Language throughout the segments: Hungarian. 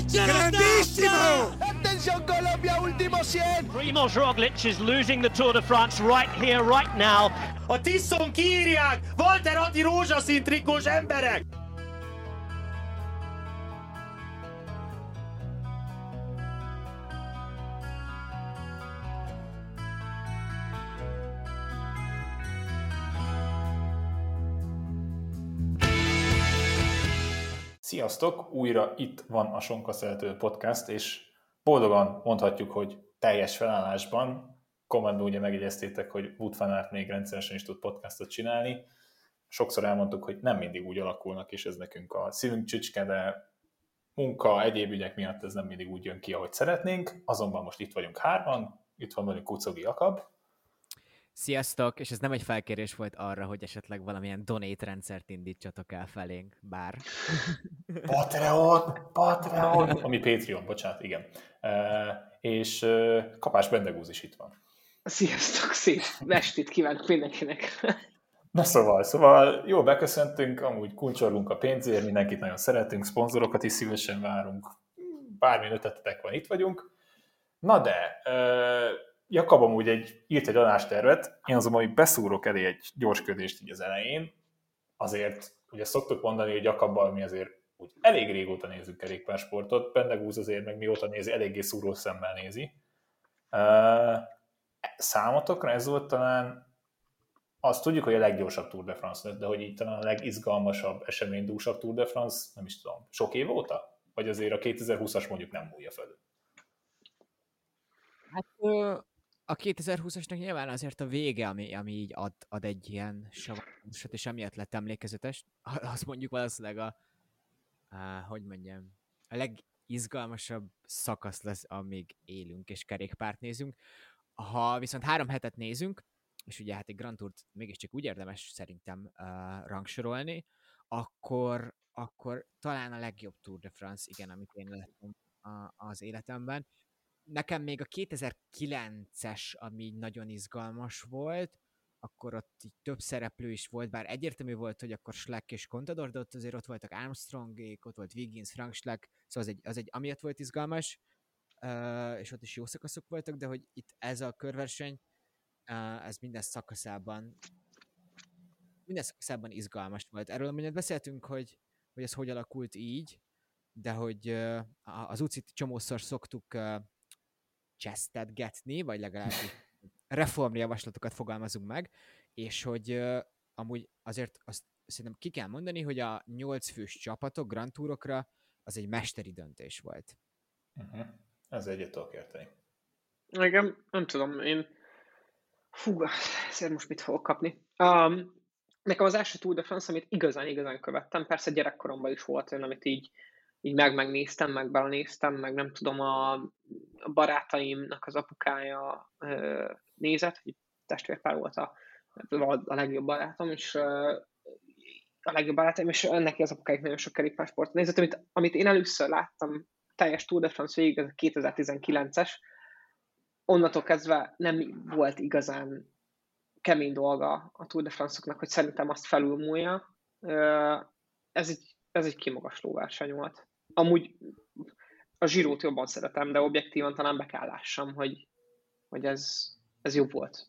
Grandissimo! Attention Colombia, último 100! Primoz Roglic is losing the Tour de France right here, right now. A Tiszon kiírják! Walter Atti rózsaszín trikós emberek! Sziasztok! Újra itt van a Sonka Szerető Podcast, és boldogan mondhatjuk, hogy teljes felállásban. Kommandó ugye megjegyeztétek, hogy Wood van Aert még rendszeresen is tud podcastot csinálni. Sokszor elmondtuk, hogy nem mindig úgy alakulnak, és ez nekünk a szívünk csücske, de munka, egyéb ügyek miatt ez nem mindig úgy jön ki, ahogy szeretnénk. Azonban most itt vagyunk hárman, itt van velünk Kucogi Jakab. Sziasztok, és ez nem egy felkérés volt arra, hogy esetleg valamilyen donate rendszert indítsatok el felénk, bár... Patreon! Patreon! Ami Patreon, bocsánat, igen. Uh, és uh, Kapás Bendegúz is itt van. Sziasztok, szép estét kívánok mindenkinek! Na szóval, szóval jó beköszöntünk, amúgy kulcsolunk a pénzért, mindenkit nagyon szeretünk, szponzorokat is szívesen várunk, bármilyen ötletetek van, itt vagyunk. Na de, uh, Jakab amúgy egy, írt egy adástervet, én azonban hogy beszúrok elé egy gyorsködést így az elején, azért ugye szoktuk mondani, hogy Jakabbal mi azért úgy elég régóta nézzük kerékpársportot, Pendegúz azért meg mióta nézi, eléggé szúró szemmel nézi. Számotokra ez volt talán, azt tudjuk, hogy a leggyorsabb Tour de France de hogy így talán a legizgalmasabb, eseménydúsabb Tour de France, nem is tudom, sok év óta? Vagy azért a 2020-as mondjuk nem múlja fel? Hát a 2020-asnak nyilván azért a vége, ami, ami így ad, ad egy ilyen savasat, és emiatt lett emlékezetes, az mondjuk valószínűleg a, a hogy mondjam, a legizgalmasabb szakasz lesz, amíg élünk és kerékpárt nézünk. Ha viszont három hetet nézünk, és ugye hát egy Grand Tourt mégiscsak úgy érdemes szerintem uh, rangsorolni, akkor, akkor talán a legjobb Tour de France, igen, amit én láttam az életemben nekem még a 2009-es, ami nagyon izgalmas volt, akkor ott így több szereplő is volt, bár egyértelmű volt, hogy akkor Schleck és Contador, de ott azért ott voltak Armstrongék, ott volt Wiggins, Frank Schleck, szóval az egy, az egy amiatt volt izgalmas, és ott is jó szakaszok voltak, de hogy itt ez a körverseny, ez minden szakaszában minden szakaszában izgalmas volt. Erről amelyet beszéltünk, hogy, hogy ez hogy alakult így, de hogy uh, az UCI-t csomószor szoktuk csesztetgetni, vagy legalábbis reformjavaslatokat fogalmazunk meg, és hogy uh, amúgy azért azt szerintem ki kell mondani, hogy a nyolc fős csapatok Grand Tourokra az egy mesteri döntés volt. Uh-huh. Ez egyet tudok érteni. Igen, nem tudom, én fú, ezért most mit fogok kapni. Um, nekem az első Tour de France, amit igazán, igazán követtem, persze gyerekkoromban is volt olyan, amit így így meg megnéztem, meg belenéztem, meg nem tudom, a, barátaimnak az apukája nézett, hogy testvérpár volt a, a legjobb barátom, és a legjobb barátom, és neki az apukáik nagyon sok kerékpársport nézett, amit, amit én először láttam teljes Tour de France végig, ez a 2019-es, onnantól kezdve nem volt igazán kemény dolga a Tour de France-oknak, hogy szerintem azt felülmúlja. Ez egy, ez egy kimagasló verseny volt amúgy a zsírót jobban szeretem, de objektívan talán be kell lássam, hogy, hogy ez, ez jobb volt.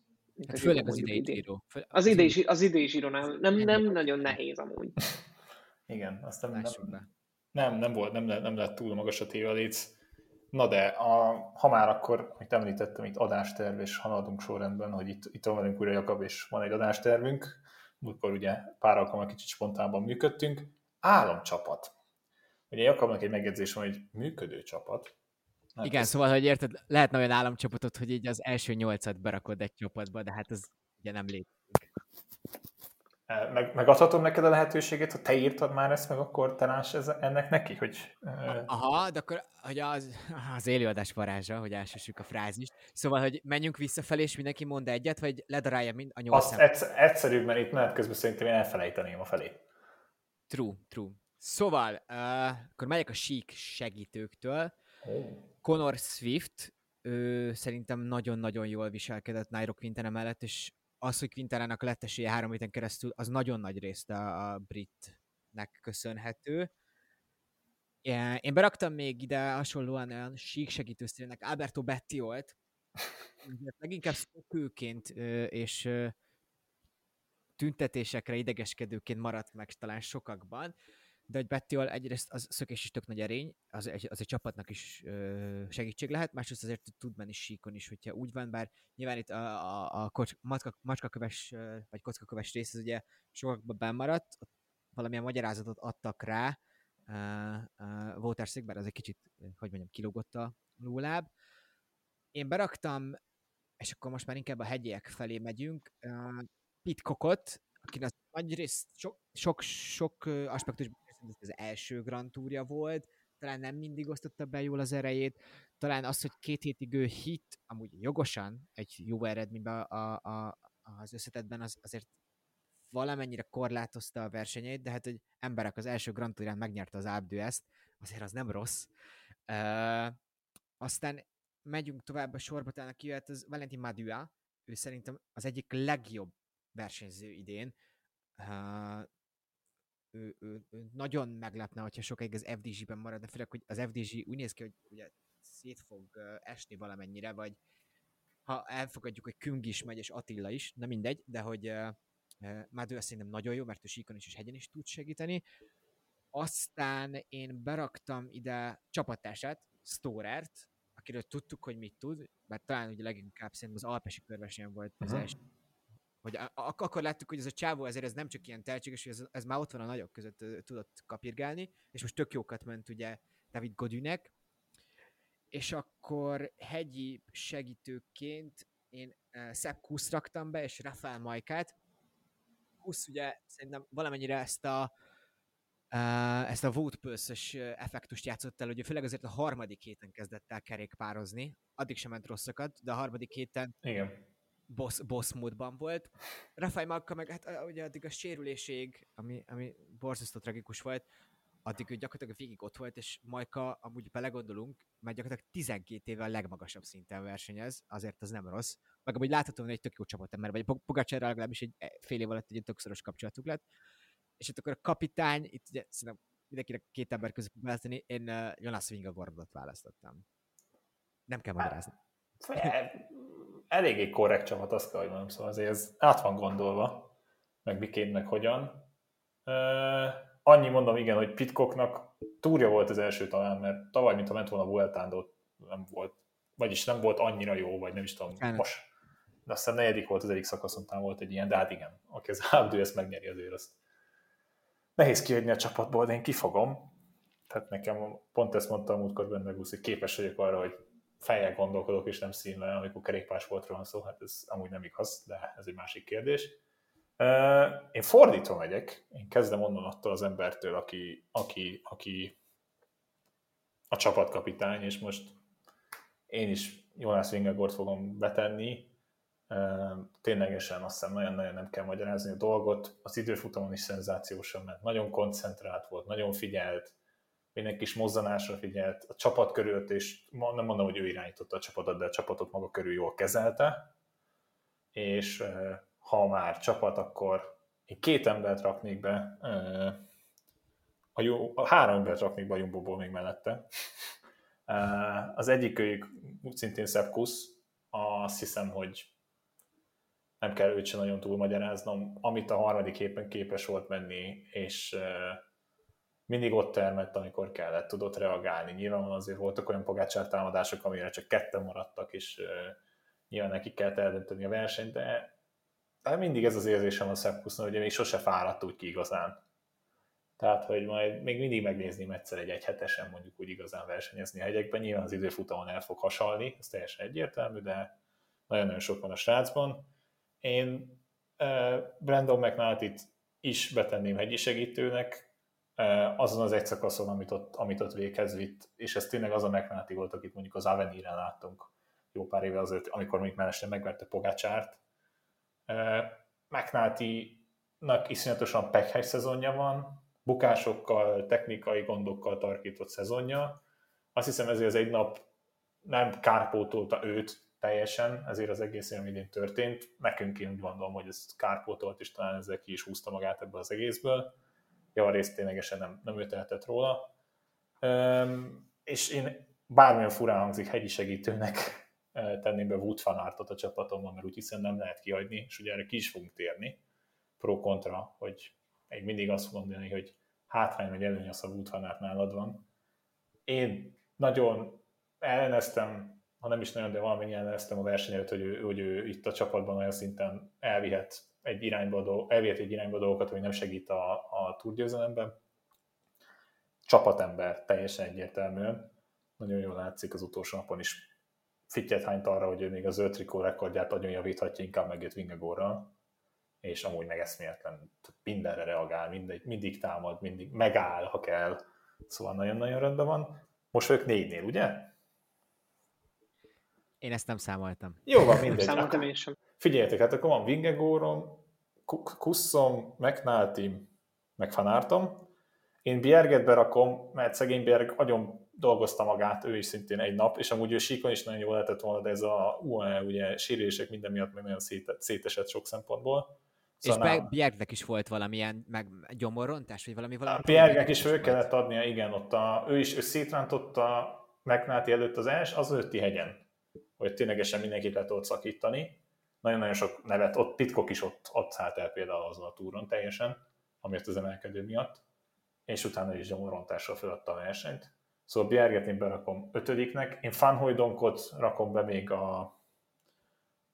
Hát főleg az idei zsíró. Az idei, az idei zsíró nem, nem, nem nagyon nehéz amúgy. Igen, azt nem, nem, nem, nem volt, nem, nem lett túl magas a téveléc. Na de, a, ha már akkor, amit említettem, itt adásterv, és haladunk sorrendben, hogy itt, itt van velünk újra Jakab, és van egy adástervünk, múltkor ugye pár alkalommal kicsit spontánban működtünk. Államcsapat. Ugye Jakabnak egy megjegyzés van, hogy működő csapat. Hát Igen, ez... szóval, hogy érted, lehetne olyan államcsapatot, hogy így az első nyolcat berakod egy csapatba, de hát ez ugye nem létezik. E, meg, megadhatom neked a lehetőséget, ha te írtad már ezt meg, akkor talán ez, ennek neki, hogy... Aha, de akkor hogy az, az élőadás varázsa, hogy elsőssük a frázist. Szóval, hogy menjünk visszafelé, és mindenki mond egyet, vagy ledarálja mind a nyolc Azt egyszer, egyszerűbb, mert itt menet közben szerintem én elfelejteném a felé. True, true. Szóval, uh, akkor megyek a sík segítőktől. Oh. Conor Swift, ő szerintem nagyon-nagyon jól viselkedett Nairo Quintana mellett, és az, hogy Quintanának lett esélye három héten keresztül, az nagyon nagy részt a, a britnek köszönhető. Én beraktam még ide hasonlóan olyan sík segítősztrének Alberto Bettiolt, leginkább szökőként és tüntetésekre idegeskedőként maradt meg talán sokakban, de hogy Bettiol egyrészt az szökés is tök nagy erény, az egy, az egy csapatnak is ö, segítség lehet, másrészt azért tud menni síkon is, hogyha úgy van, bár nyilván itt a, a, a kocs, macska, macskaköves vagy kockaköves rész az ugye sokakban bemaradt, valamilyen magyarázatot adtak rá, uh, uh, Waterszék, bár az egy kicsit, hogy mondjam, kilógott a lóláb. Én beraktam, és akkor most már inkább a hegyiek felé megyünk, uh, Pitcockot, akinek nagy rész, sok, sok, sok aspektusban ez az első Grand Tourja volt, talán nem mindig osztotta be jól az erejét, talán az, hogy két hétig ő hit, amúgy jogosan egy jó eredményben a, a, az összetetben, az, azért valamennyire korlátozta a versenyét, de hát, hogy emberek az első Grand Tourján megnyerte az Alpe ezt, azért az nem rossz. Uh, aztán megyünk tovább a sorba, talán aki jöhet, az Valentin Madua, ő szerintem az egyik legjobb versenyző idén. Uh, ő, ő, ő nagyon meglepne, hogyha sokáig az FDG-ben maradna, főleg, hogy az FDG úgy néz ki, hogy ugye szét fog esni valamennyire, vagy ha elfogadjuk, hogy Küng is megy, és Attila is, na mindegy, de hogy uh, már ő szerintem nagyon jó, mert ő síkon is és hegyen is tud segíteni. Aztán én beraktam ide csapattársát, Storert, akiről tudtuk, hogy mit tud, mert talán ugye leginkább szerintem az Alpesi körversenyen volt az uh-huh. első hogy ak- akkor láttuk, hogy ez a csávó ezért ez nem csak ilyen tehetséges, ez, ez már ott van a nagyok között tudott kapirgálni, és most tök jókat ment ugye David Godünek, és akkor hegyi segítőként én uh, Sepp Kusz raktam be, és Rafael Majkát. Kusz ugye szerintem valamennyire ezt a ezt a pulse effektust játszott el, ugye főleg azért a harmadik héten kezdett el kerékpározni, addig sem ment rosszakat, de a harmadik héten Igen boss, boss módban volt. Rafael Malka meg hát ugye addig a sérüléség, ami, ami borzasztó tragikus volt, addig ő gyakorlatilag végig ott volt, és Majka, amúgy belegondolunk, mert gyakorlatilag 12 éve a legmagasabb szinten versenyez, azért az nem rossz. Meg amúgy láthatóan egy tök jó csapatember, vagy Pogacsárral legalábbis egy e, fél év alatt egy tök szoros kapcsolatuk lett. És ott akkor a kapitány, itt ugye szerintem mindenkinek két ember között választani, én uh, Jonas Vingegaardot választottam. Nem kell magyarázni eléggé korrekt csapat, azt kell, hogy mondjam, szóval azért ez át van gondolva, meg miként, meg hogyan. Uh, annyi mondom, igen, hogy Pitkoknak túrja volt az első talán, mert tavaly, mintha ment volna Vueltán, nem volt, vagyis nem volt annyira jó, vagy nem is tudom, Elne. most. De aztán negyedik volt az egyik szakaszon, talán volt egy ilyen, de hát igen, aki az Abdő ezt megnyeri azért, azt nehéz kihagyni a csapatból, de én kifogom. Tehát nekem pont ezt mondtam múltkor benne, hogy képes vagyok arra, hogy fejjel gondolkodok, és nem színle, amikor kerékpársportról van szó, hát ez amúgy nem igaz, de ez egy másik kérdés. Én fordítva megyek, én kezdem onnan attól az embertől, aki, aki, aki a csapatkapitány, és most én is Jonas Vingegaard fogom betenni. Ténylegesen azt hiszem nagyon-nagyon nem kell magyarázni a dolgot. Az időfutamon is szenzációsan ment. Nagyon koncentrált volt, nagyon figyelt, mindenki kis mozzanásra figyelt, a csapat körült, és nem mondom, hogy ő irányította a csapatot, de a csapatot maga körül jól kezelte, és ha már csapat, akkor én két embert raknék be, a, jó, a három embert raknék be a Jumbo-ból még mellette. Az egyik őjük úgy szintén Szepkusz, azt hiszem, hogy nem kell őt sem nagyon túlmagyaráznom, amit a harmadik éppen képes volt menni, és mindig ott termett, amikor kellett, tudott reagálni. Nyilván azért voltak olyan pogácsár támadások, amire csak ketten maradtak, és nyilván neki kellett eldönteni a versenyt, de, de mindig ez az érzésem a Szepkusznak, hogy még sose fáradt úgy ki igazán. Tehát, hogy majd még mindig megnézni egyszer egy egyhetesen mondjuk úgy igazán versenyezni a hegyekben. Nyilván az időfutamon el fog hasalni, ez teljesen egyértelmű, de nagyon-nagyon sok van a srácban. Én uh, Brandon McNulty-t is betenném hegyi segítőnek, azon az egy szakaszon, amit ott, amit ott véghez vitt, és ez tényleg az a McNulty volt, akit mondjuk az Aveniren láttunk jó pár éve azért, amikor még mellestem megverte Pogácsárt. McNulty-nak iszonyatosan pekhegy szezonja van, bukásokkal, technikai gondokkal tarkított szezonja. Azt hiszem ezért az egy nap nem kárpótolta őt teljesen, ezért az egész idén történt. Nekünk én gondolom, hogy ez kárpótolt, és talán ezzel ki is húzta magát ebből az egészből javarészt ténylegesen nem, nem ő tehetett róla. Üm, és én bármilyen furán hangzik hegyi segítőnek tenném be Wood fanartot a csapatomban, mert úgy hiszen nem lehet kihagyni, és ugye erre ki is fogunk térni, pro-kontra, hogy még mindig azt mondani, hogy hátrány vagy előny az, a Wood fanart nálad van. Én nagyon elleneztem, ha nem is nagyon, de valamennyi elleneztem a versenyet, hogy ő, hogy ő itt a csapatban olyan szinten elvihet egy irányba, elvihet egy irányba dolgokat, ami nem segít a, a túrgyőzelemben. Csapatember teljesen egyértelműen. Nagyon jól látszik az utolsó napon is fittyet hányt arra, hogy ő még az trikó rekordját nagyon javíthatja, inkább megjött Vingegorral, és amúgy meg eszméletlen mindenre reagál, mindig, mindig támad, mindig megáll, ha kell. Szóval nagyon-nagyon rendben van. Most vagyok négynél, ugye? Én ezt nem számoltam. Jó van, mindegy. Számoltam én sem. Figyeljetek, hát akkor van Vingegorom, Kusszom, McNulty, meg Fanártom. Én Bjerget berakom, mert szegény Bjerg nagyon dolgozta magát, ő is szintén egy nap, és amúgy ő síkon is nagyon jól lehetett volna, de ez a UAE, ugye sérülések minden miatt meg nagyon szét, szétesett sok szempontból. Szóval és Bjergnek is volt valamilyen meg gyomorrontás, vagy valami valami? Bjergnek is föl kellett adnia, igen, ott a, ő is ő szétrántotta McNulty előtt az els, az ötti hegyen, hogy ténylegesen mindenkit le tudott szakítani. Nagyon-nagyon sok nevet, ott Pitkok is ott, ott szállt el például azon a túron teljesen, amiért az emelkedő miatt, és utána is gyomorrontással feladta a versenyt. Szóval Bjerget én berakom ötödiknek, én Fanhoidonkot rakom be még a,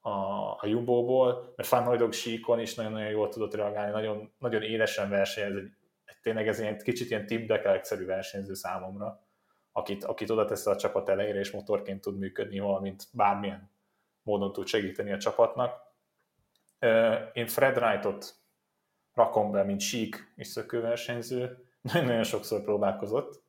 a, a Jumbo-ból, mert Fanhoidok síkon is nagyon-nagyon jól tudott reagálni, nagyon, nagyon élesen versenyez, tényleg ez egy kicsit ilyen Tim Dekelek-szerű versenyző számomra, akit, akit oda tesz a csapat elejére, és motorként tud működni, valamint bármilyen módon tud segíteni a csapatnak. Én Fred Wrightot rakom be, mint sík és szökőversenyző, nagyon-nagyon sokszor próbálkozott,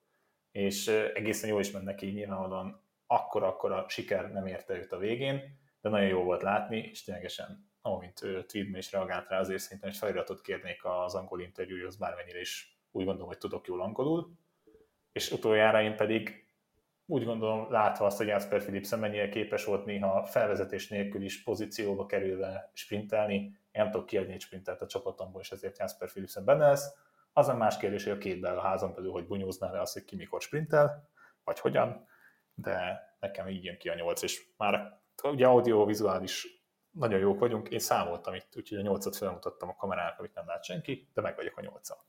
és egészen jól is ment neki, nyilvánvalóan. Akkor-akkor a siker nem érte őt a végén, de nagyon jó volt látni, és ténylegesen, amint Tweedman is reagált rá, azért szerintem egy feliratot kérnék az angol interjúhoz, bármennyire is úgy gondolom, hogy tudok jól angolul, és utoljára én pedig úgy gondolom, látva azt, hogy Jasper Philipsen mennyire képes volt néha felvezetés nélkül is pozícióba kerülve sprintelni, én nem tudok kiadni egy sprintelt a csapatomból, és ezért Jasper Philipsen benne lesz. Az a más kérdés, hogy a két a házon belül, hogy bunyózná le azt, hogy ki mikor sprintel, vagy hogyan, de nekem így jön ki a nyolc, és már ugye audio-vizuális nagyon jók vagyunk, én számoltam itt, úgyhogy a nyolcat felmutattam a kamerának, amit nem lát senki, de meg vagyok a nyolca.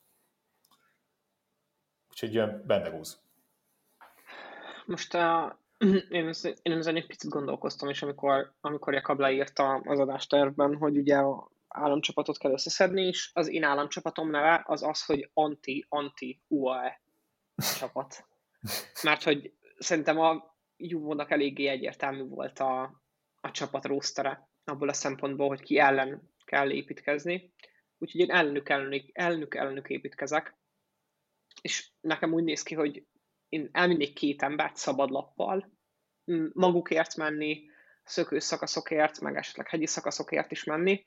Úgyhogy jön Bendegúz. Most a, én, az, én ezen egy picit gondolkoztam is, amikor, amikor Jakab leírta az adástervben, hogy ugye a államcsapatot kell összeszedni, és az én államcsapatom neve az az, hogy anti-anti-UAE csapat. Mert hogy szerintem a Jumbo-nak eléggé egyértelmű volt a, a csapat rósztere abból a szempontból, hogy ki ellen kell építkezni. Úgyhogy én ellenük, ellenük, ellenük, ellenük építkezek. És nekem úgy néz ki, hogy én elvinnék két embert szabad lappal, magukért menni, szökő szakaszokért, meg esetleg hegyi szakaszokért is menni,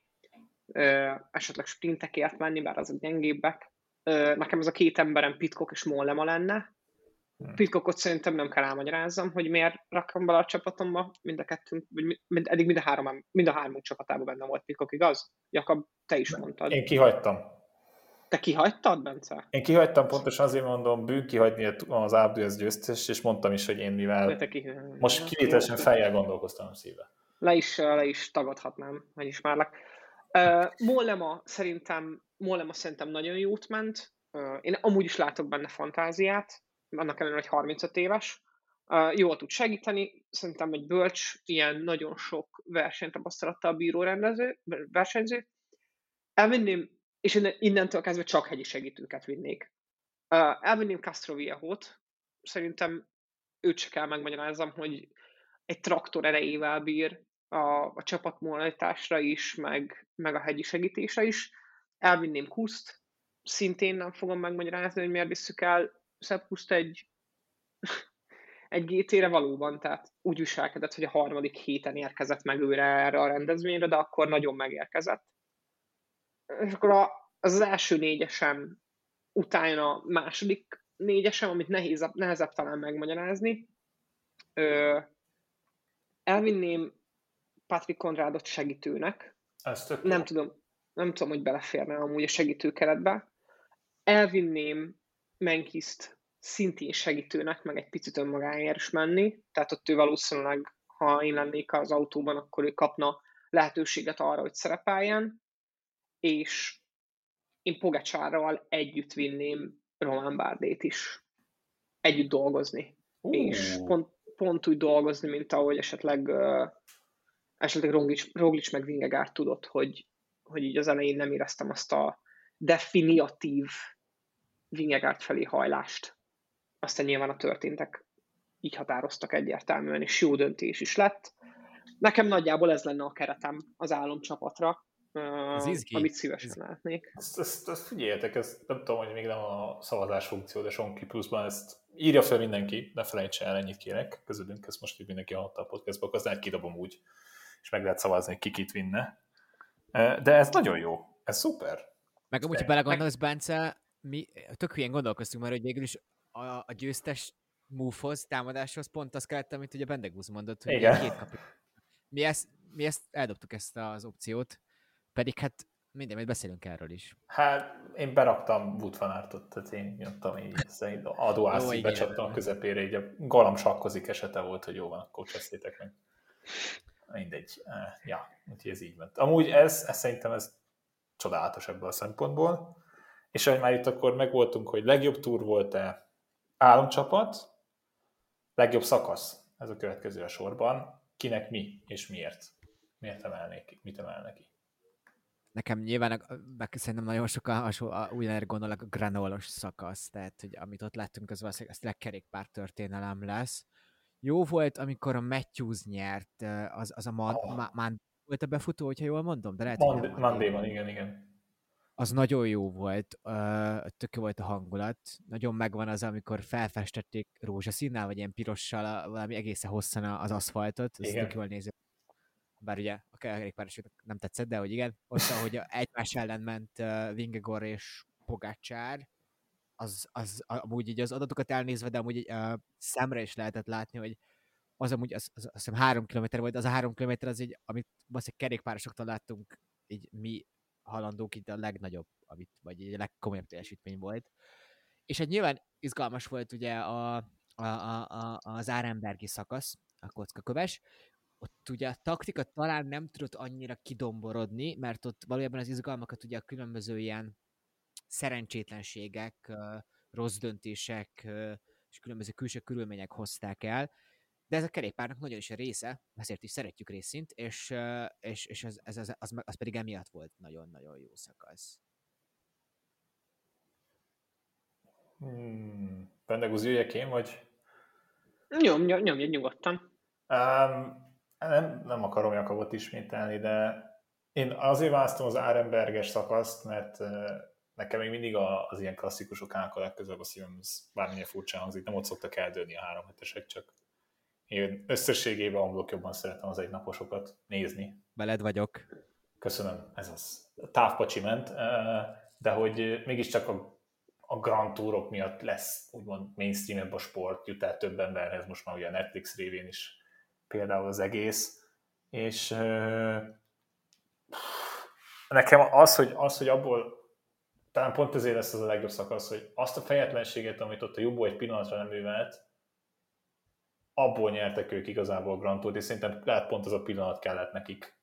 esetleg sprintekért menni, bár azok gyengébbek. Nekem ez a két emberem Pitkok és Mollema lenne. Hmm. Pitkokot szerintem nem kell elmagyarázzam, hogy miért rakom bele a csapatomba, mind a kettőnk, vagy mind, eddig mind a három, mind a három csapatában benne volt Pitkok, igaz? Jakab, te is mondtad. Én kihagytam. Te kihagytad, Bence? Én kihagytam, pontosan azért mondom, bűn kihagyni az AWS győztes, és mondtam is, hogy én mivel ki... most kivételesen fejjel gondolkoztam a szíve. Le is, le is tagadhatnám, megismerlek. Uh, Mollema szerintem, Mollema szerintem nagyon jót ment. Uh, én amúgy is látok benne fantáziát, annak ellenére, hogy 35 éves. Uh, jól tud segíteni, szerintem egy bölcs, ilyen nagyon sok versenytapasztalattal bíró rendező, versenyző. Elvinném és innentől kezdve csak hegyi segítőket vinnék. Uh, elvinném Castro Viejo-t, szerintem őt se kell megmagyarázzam, hogy egy traktor erejével bír a, a csapatmoralitásra is, meg, meg a hegyi segítésre is. Elvinném Kuszt, szintén nem fogom megmagyarázni, hogy miért visszük el Szebb Kuszt egy, egy GT-re valóban, tehát úgy viselkedett, hogy a harmadik héten érkezett meg őre erre a rendezvényre, de akkor nagyon megérkezett és akkor a, az az első négyesem utána a második négyesem, amit nehéz, nehezebb talán megmagyarázni. Ö, elvinném Patrick Konrádot segítőnek. Ezt nem tudom, nem tudom, hogy beleférne amúgy a segítőkeretbe. Elvinném Menkiszt szintén segítőnek, meg egy picit önmagáért is menni, tehát ott ő valószínűleg, ha én lennék az autóban, akkor ő kapna lehetőséget arra, hogy szerepeljen, és én Pogacsárral együtt vinném Román Bárdét is együtt dolgozni. Uh. És pont, pont úgy dolgozni, mint ahogy esetleg uh, esetleg Roglic, Roglic meg Vingegaard tudott, hogy, hogy így az elején nem éreztem azt a definiatív Vingegaard felé hajlást. Aztán nyilván a történtek így határoztak egyértelműen, és jó döntés is lett. Nekem nagyjából ez lenne a keretem az álomcsapatra, Ez izgi. amit szívesen látnék. Ezt, ezt, ezt figyeljetek, ezt nem tudom, hogy még nem a szavazás funkció, de Sonki Pluszban ezt írja fel mindenki, ne felejtse el, ennyit kérek, közülünk, ezt most így mindenki hallotta a podcastba, akkor lehet kidobom úgy, és meg lehet szavazni, hogy ki kit vinne. De ez nagyon jó, ez szuper. Meg amúgy, ha belegondolsz, Bence, mi tök hülyén gondolkoztunk már, hogy végül is a, a győztes move-hoz, támadáshoz pont az kellett, amit ugye Bendegúz mondott, hogy Igen. két kapi. Mi ezt, mi ezt eldobtuk ezt az opciót, pedig hát minden, majd beszélünk erről is. Hát én beraktam Wood van Aertot, tehát én nyomtam így, szerint Ó, adóászi, igen. becsaptam a közepére, így a galam sakkozik esete volt, hogy jó van, akkor csesztétek meg. Mindegy. Eh, Ja, úgyhogy ez így ment. Amúgy ez, ez szerintem ez csodálatos ebből a szempontból. És ahogy már itt akkor megvoltunk, hogy legjobb túr volt-e álomcsapat, legjobb szakasz, ez a következő a sorban. Kinek mi és miért? Miért emelnék, mit emelnek ki? Nekem nyilván, meg szerintem nagyon sokan hasonló, ugyanerre gondolnak a granolos szakasz, tehát hogy amit ott láttunk, az valószínűleg ez legkerékpár történelem lesz. Jó volt, amikor a Matthews nyert, az, az a man, Oh. ma, man, volt a befutó, hogyha jól mondom, de lehet, hogy nem Monday van, igen, igen. az nagyon jó volt, tök jó volt a hangulat. Nagyon megvan az, amikor felfestették rózsaszínnel, vagy ilyen pirossal a, valami egészen hosszan az aszfaltot, ez tök jól nézett. Bár ugye a kerékpárosoknak nem tetszett, de hogy igen, ott, ahogy a- egymás ellen ment Vingegor és Pogácsár, az, az amúgy így az adatokat elnézve, de amúgy uh, szemre is lehetett látni, hogy az amúgy, az, az, azt hiszem három kilométer volt, az a három kilométer az így, amit valószínűleg kerékpárosoktól láttunk, így mi halandók itt a legnagyobb, amit, vagy így a legkomolyabb teljesítmény volt. És egy nyilván izgalmas volt ugye a, a, a, a, az Árenbergi szakasz, a kockaköves, ott ugye a taktika talán nem tudott annyira kidomborodni, mert ott valójában az izgalmakat ugye a különböző ilyen szerencsétlenségek, rossz döntések és különböző külső körülmények hozták el, de ez a kerékpárnak nagyon is a része, ezért is szeretjük részint, és, és, és ez, ez, ez, az, meg- az pedig emiatt volt nagyon-nagyon jó szakasz. Hmm. Pendegúz jöjjek én, vagy? Nyom, nyom, nyomj nyugodtan. Um, nem, nem akarom Jakabot ismételni, de én azért választom az Árenberges szakaszt, mert nekem még mindig a, az ilyen klasszikusok állnak a legközelebb a szívem, ez bármilyen furcsán hangzik, nem ott szoktak eldőlni a három hetesek, csak én összességében amblok jobban szeretem az egynaposokat nézni. Veled vagyok. Köszönöm, ez az. Távpacsi ment, de hogy mégiscsak a a Grand Tourok miatt lesz úgymond mainstream a sport, jut el több emberhez, most már ugye a Netflix révén is például az egész, és nekem az, hogy, az, hogy abból talán pont ezért lesz az a legjobb szakasz, hogy azt a fejetlenséget, amit ott a Jumbo egy pillanatra nem művelt, abból nyertek ők igazából a Grand Tourt, és szerintem lehet pont az a pillanat kellett nekik,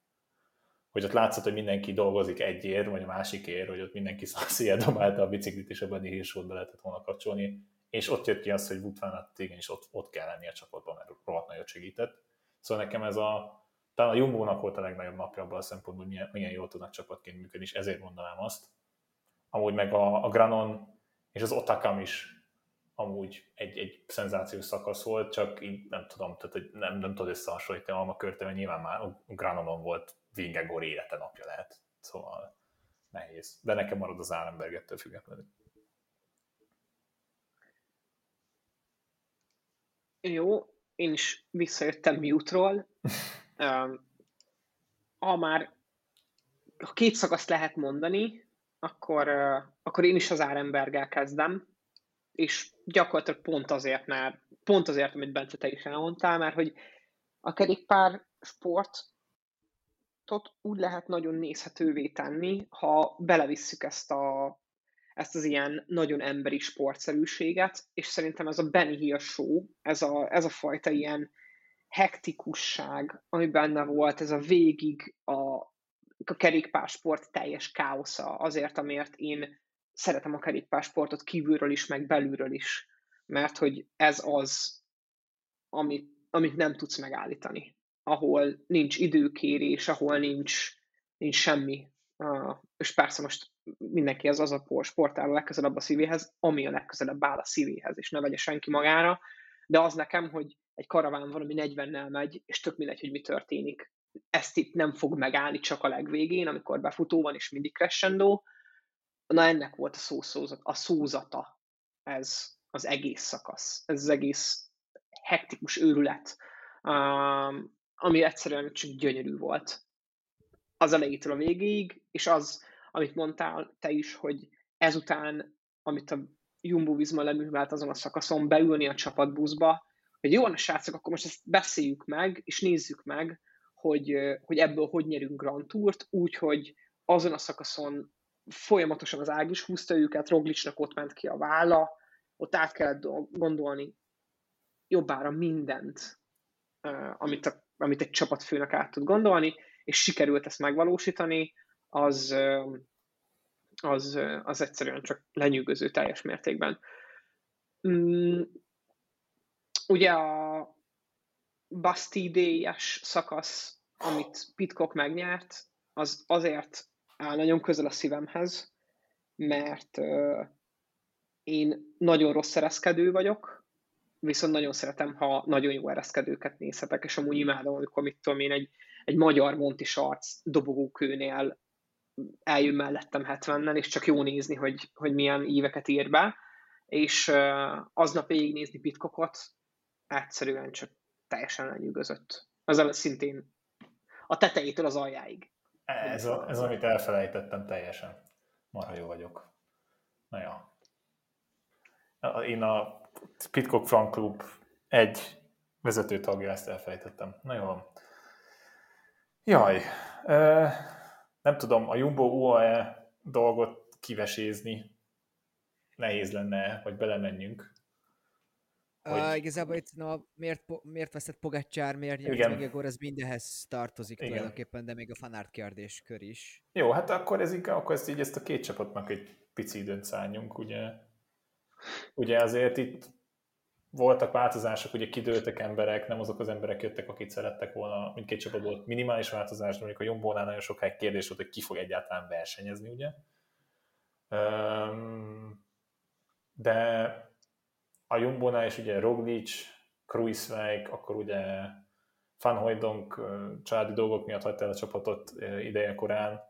hogy ott látszott, hogy mindenki dolgozik egyért, vagy a másikért, hogy ott mindenki szél dobálta a biciklit, és ebben hírsódba lehetett volna kapcsolni, és ott jött ki az, hogy Wout van Aert igenis ott, ott kell lenni a csapatban, mert rohadt nagyot segített. Szóval nekem ez a, talán a Jumbo-nak volt a legnagyobb napja abban a szempontból, hogy milyen, milyen jól tudnak csapatként működni, és ezért mondanám azt. Amúgy meg a, a Granon és az Otakam is amúgy egy, egy szenzációs szakasz volt, csak így nem tudom, tehát hogy nem, nem tudod összehasonlítani Alma körte, mert nyilván már a Granonon volt Vingegor élete napja lehet. Szóval nehéz. De nekem marad az Árenberg ettől függetlenül. Jó, én is visszajöttem mute-ról. Ha már ha két szakaszt lehet mondani, akkor, akkor én is az Árenberggel kezdem, és gyakorlatilag pont azért, mert pont azért, amit Bence te is elmondtál, mert hogy a kerékpár sportot úgy lehet nagyon nézhetővé tenni, ha belevisszük ezt a, ezt az ilyen nagyon emberi sportszerűséget, és szerintem ez a Benny Hill show, ez a, ez a fajta ilyen hektikusság, ami benne volt, ez a végig a, a kerékpársport teljes káosza, azért, amért én szeretem a kerékpársportot kívülről is, meg belülről is, mert hogy ez az, amit, amit nem tudsz megállítani, ahol nincs időkérés, ahol nincs, nincs semmi. Uh, és persze most mindenki az az a sport áll a legközelebb a szívéhez, ami a legközelebb áll a szívéhez, és ne vegye senki magára, de az nekem, hogy egy karaván van, ami 40-nel megy, és tök mindegy, hogy mi történik. Ezt itt nem fog megállni csak a legvégén, amikor befutó van, és mindig crescendo. Na ennek volt a, szószózat, a szózata, ez az egész szakasz, ez az egész hektikus őrület, ami egyszerűen csak gyönyörű volt. Az elejétől a végéig, és az, amit mondtál te is, hogy ezután, amit a Jumbo Visma leművelt azon a szakaszon, beülni a csapatbuszba, hogy jó, a srácok, akkor most ezt beszéljük meg, és nézzük meg, hogy, hogy ebből hogy nyerünk Grand Tourt, úgy, hogy azon a szakaszon folyamatosan az ág is húzta őket, Roglicsnak ott ment ki a válla, ott át kellett gondolni jobbára mindent, amit, a, amit egy csapatfőnek át tud gondolni, és sikerült ezt megvalósítani, az, az, az egyszerűen csak lenyűgöző teljes mértékben. Mm, ugye a Bastille-es szakasz, amit Pitcock megnyert, az azért áll nagyon közel a szívemhez, mert én nagyon rossz ereszkedő vagyok, viszont nagyon szeretem, ha nagyon jó ereszkedőket nézhetek, és amúgy imádom, amikor mit tudom én, egy, egy magyar Monti Sarc dobogókőnél eljön mellettem 70-nel, és csak jó nézni, hogy, hogy milyen éveket ír be, és aznap végignézni Pitcockot egyszerűen csak teljesen lenyűgözött. Az szintén a tetejétől az aljáig. Ez, a, ez amit elfelejtettem teljesen. Marha jó vagyok. Na ja. Én a Pitcock Frank Club egy vezető tagja, ezt elfelejtettem. Na jó. Jaj. Nem tudom, a Jumbo UAE dolgot kivesézni nehéz lenne, hogy belemenjünk. Hogy... Uh, igazából itt no, miért, miért veszett Pogacsár, miért nyert Megegor, ez mindenhez tartozik Igen. tulajdonképpen, de még a fanart kérdés kör is. Jó, hát akkor ez inkább, akkor ezt így ezt a két csapatnak egy pici időn szálljunk, ugye. Ugye azért itt voltak változások, ugye kidőltek emberek, nem azok az emberek jöttek, akik szerettek volna, mindkét csapat volt minimális változás, de mondjuk a Jombónál nagyon sokáig kérdés volt, hogy ki fog egyáltalán versenyezni, ugye. De a Jumbónál is ugye Roglic, Kruiswijk, akkor ugye Van Hooydonk családi dolgok miatt hagyta el a csapatot ideje korán,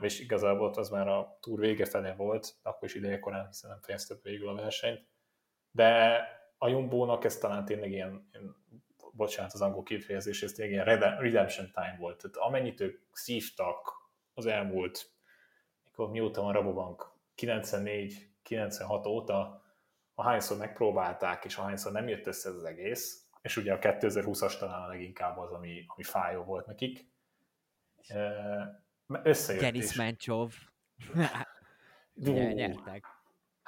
és igazából az már a túr vége fele volt, akkor is ideje korán, hiszen nem fejezte végül a versenyt. De a Jumbónak ez talán tényleg ilyen, bocsánat az angol kifejezés, ez tényleg ilyen redemption time volt. Tehát amennyit ők szívtak az elmúlt, mikor mióta van Rabobank, 94-96 óta, ahányszor megpróbálták, és ahányszor nem jött össze ez az egész, és ugye a 2020-as talán a leginkább az, ami, ami fájó volt nekik. Összejött Denis Mencsov. nyertek.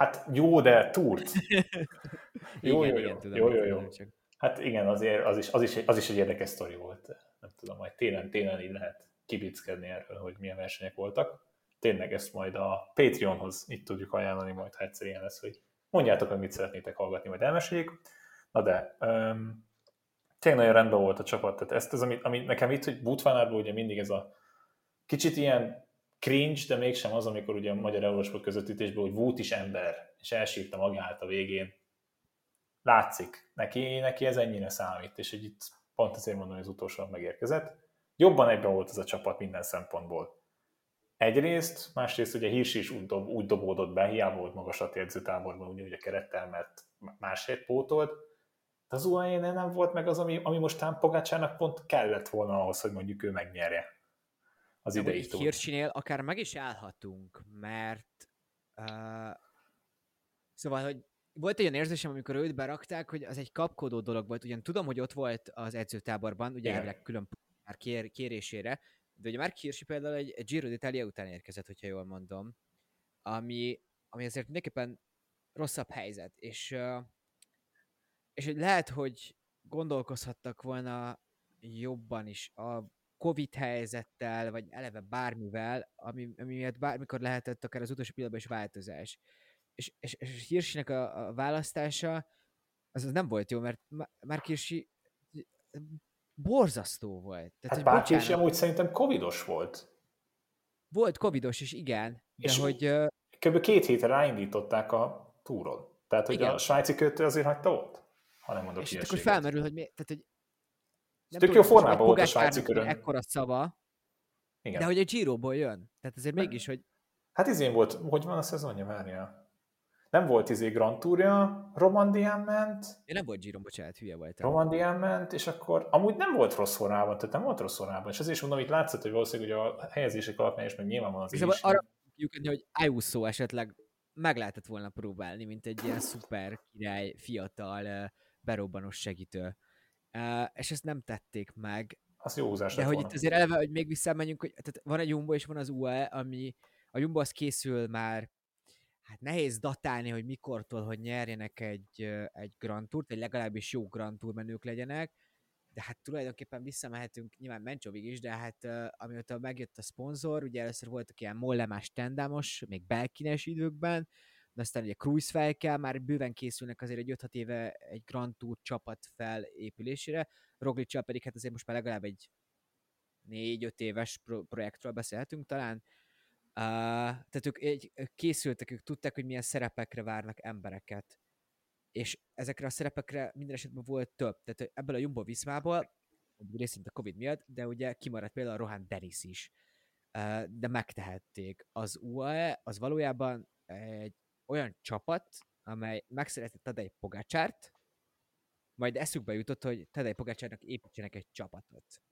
Hát jó, de túrt. jó, igen, jó, jó, igen, jó, jó, jó. Hát igen, azért az is, az, is, az is egy érdekes sztori volt. Nem tudom, majd télen, télen így lehet kibickedni erről, hogy milyen versenyek voltak. Tényleg ezt majd a Patreonhoz itt tudjuk ajánlani, majd ha egyszer ilyen lesz, hogy mondjátok, hogy mit szeretnétek hallgatni, majd elmeséljük. Na de, um, tényleg nagyon rendben volt a csapat, tehát ezt az, ami, ami nekem itt, hogy Butvanárból ugye mindig ez a kicsit ilyen cringe, de mégsem az, amikor ugye a magyar Eurosport közvetítésből, hogy Wout is ember, és elsírta magát a végén. Látszik, neki, neki ez ennyire számít, és hogy itt pont azért mondom, hogy az utolsó megérkezett. Jobban egyben volt ez a csapat minden szempontból. Egyrészt, másrészt ugye Hirs is úgy, dob, úgy dobódott be, hiába volt magasat edzőtáborban, ugye, ugye kerettel, mert másért pótolt, de az uae nem volt meg az, ami, ami most Pogácsának pont kellett volna ahhoz, hogy mondjuk ő megnyerje az idei Hirsinél Hirsinél akár meg is állhatunk, mert uh, szóval, hogy volt egy olyan érzésem, amikor őt berakták, hogy az egy kapkodó dolog volt. Ugyan tudom, hogy ott volt az edzőtáborban, ugye elvileg külön már kér, kérésére, de ugye már Kirsi például egy, egy Giro d'Italia után érkezett, hogyha jól mondom, ami ami azért mindenképpen rosszabb helyzet, és, és hogy lehet, hogy gondolkozhattak volna jobban is a Covid helyzettel, vagy eleve bármivel, ami, ami miatt bármikor lehetett akár az utolsó pillanatban is változás. És, és, és Hirsinek a, a választása az, az nem volt jó, mert már Kirsi borzasztó volt. Tehát, hát Bácsi is amúgy szerintem covidos volt. Volt covidos is, igen. De és hogy... Kb. két hétre ráindították a túron. Tehát, hogy igen. a svájci kötő azért hagyta ott? Ha nem mondok És akkor felmerül, hogy mi, tehát, hogy nem tök jó formában volt a svájci körön. Ekkora szava, Igen. de hogy a Giro-ból jön. Tehát azért mégis, hogy... Hát izén volt, hogy van a szezonja, várja. Nem volt izé Grand Tourja, Romandián ment. Én nem volt Giro, bocsánat, hülye volt. Romandián ment, és akkor amúgy nem volt rossz formában, tehát nem volt rossz formában. És azért is mondom, itt látszott, hogy valószínűleg hogy a helyezések alapján is, meg nyilván van az és is. arra lyukadni, hogy Ayuso esetleg meg lehetett volna próbálni, mint egy ilyen szuper király, fiatal, berobbanos segítő. És ezt nem tették meg. Az jó húzás De hogy volna. itt azért eleve, hogy még visszamenjünk, hogy tehát van egy Jumbo és van az UAE, ami a Jumbo az készül már hát nehéz datálni, hogy mikortól, hogy nyerjenek egy, egy Grand Tourt, vagy legalábbis jó Grand Tour menők legyenek, de hát tulajdonképpen visszamehetünk nyilván Mencsovig is, de hát amióta megjött a szponzor, ugye először voltak ilyen mollemás tendámos, még belkines időkben, de aztán ugye Cruise fel már bőven készülnek azért egy 5 éve egy Grand Tour csapat felépülésére, roglic pedig hát azért most már legalább egy 4-5 éves pro- projektről beszélhetünk talán, uh, tehát ők egy, készültek, ők tudták, hogy milyen szerepekre várnak embereket, és ezekre a szerepekre minden esetben volt több, tehát ebből a Jumbo Viszmából, részint a Covid miatt, de ugye kimaradt például a Rohan Dennis is, de megtehették. Az UAE az valójában egy olyan csapat, amely megszeretett Tadej Pogácsárt, majd eszükbe jutott, hogy Tadej Pogácsárnak építsenek egy csapatot.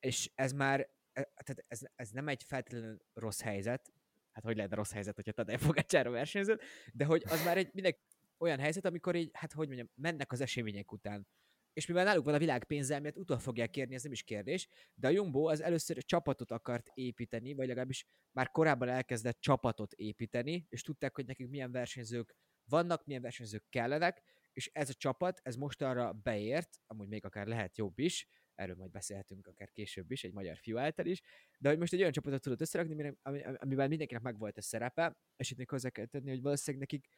És ez már, e, tehát ez, ez nem egy feltétlenül rossz helyzet, hát hogy lehetne rossz helyzet, hogyha Tadej Pogácsára versenyzött, de hogy az már egy mindegy olyan helyzet, amikor így, hát hogy mondjam, mennek az események után és mivel náluk van a világ pénzelmiért, utol fogják kérni, ez nem is kérdés, de a Jumbo az először csapatot akart építeni, vagy legalábbis már korábban elkezdett csapatot építeni, és tudták, hogy nekik milyen versenyzők vannak, milyen versenyzők kellenek, és ez a csapat, ez most arra beért, amúgy még akár lehet jobb is, erről majd beszélhetünk akár később is, egy magyar fiú által is, de hogy most egy olyan csapatot tudott összerakni, amivel mindenkinek megvolt a szerepe, és itt még hozzá kell tenni, hogy valószínűleg nekik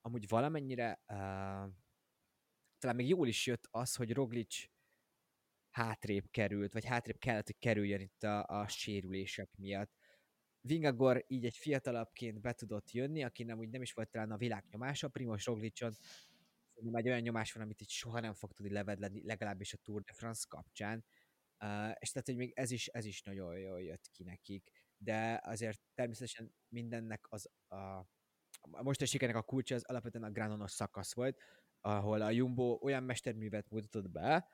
amúgy valamennyire uh, talán még jól is jött az, hogy Roglic hátrébb került, vagy hátrébb kellett, hogy kerüljön itt a, a sérülések miatt. Vingagor így egy fiatalabbként be tudott jönni, aki nem úgy nem is volt talán a világ nyomása, Primos Roglicson szerintem egy olyan nyomás van, amit itt soha nem fog tudni levedleni, legalábbis a Tour de France kapcsán. Uh, és tehát, hogy még ez is, ez is nagyon jól jött ki nekik. De azért természetesen mindennek az a, a mostani sikernek a kulcsa az alapvetően a Granonos szakasz volt, ahol a Jumbo olyan mesterművet mutatott be,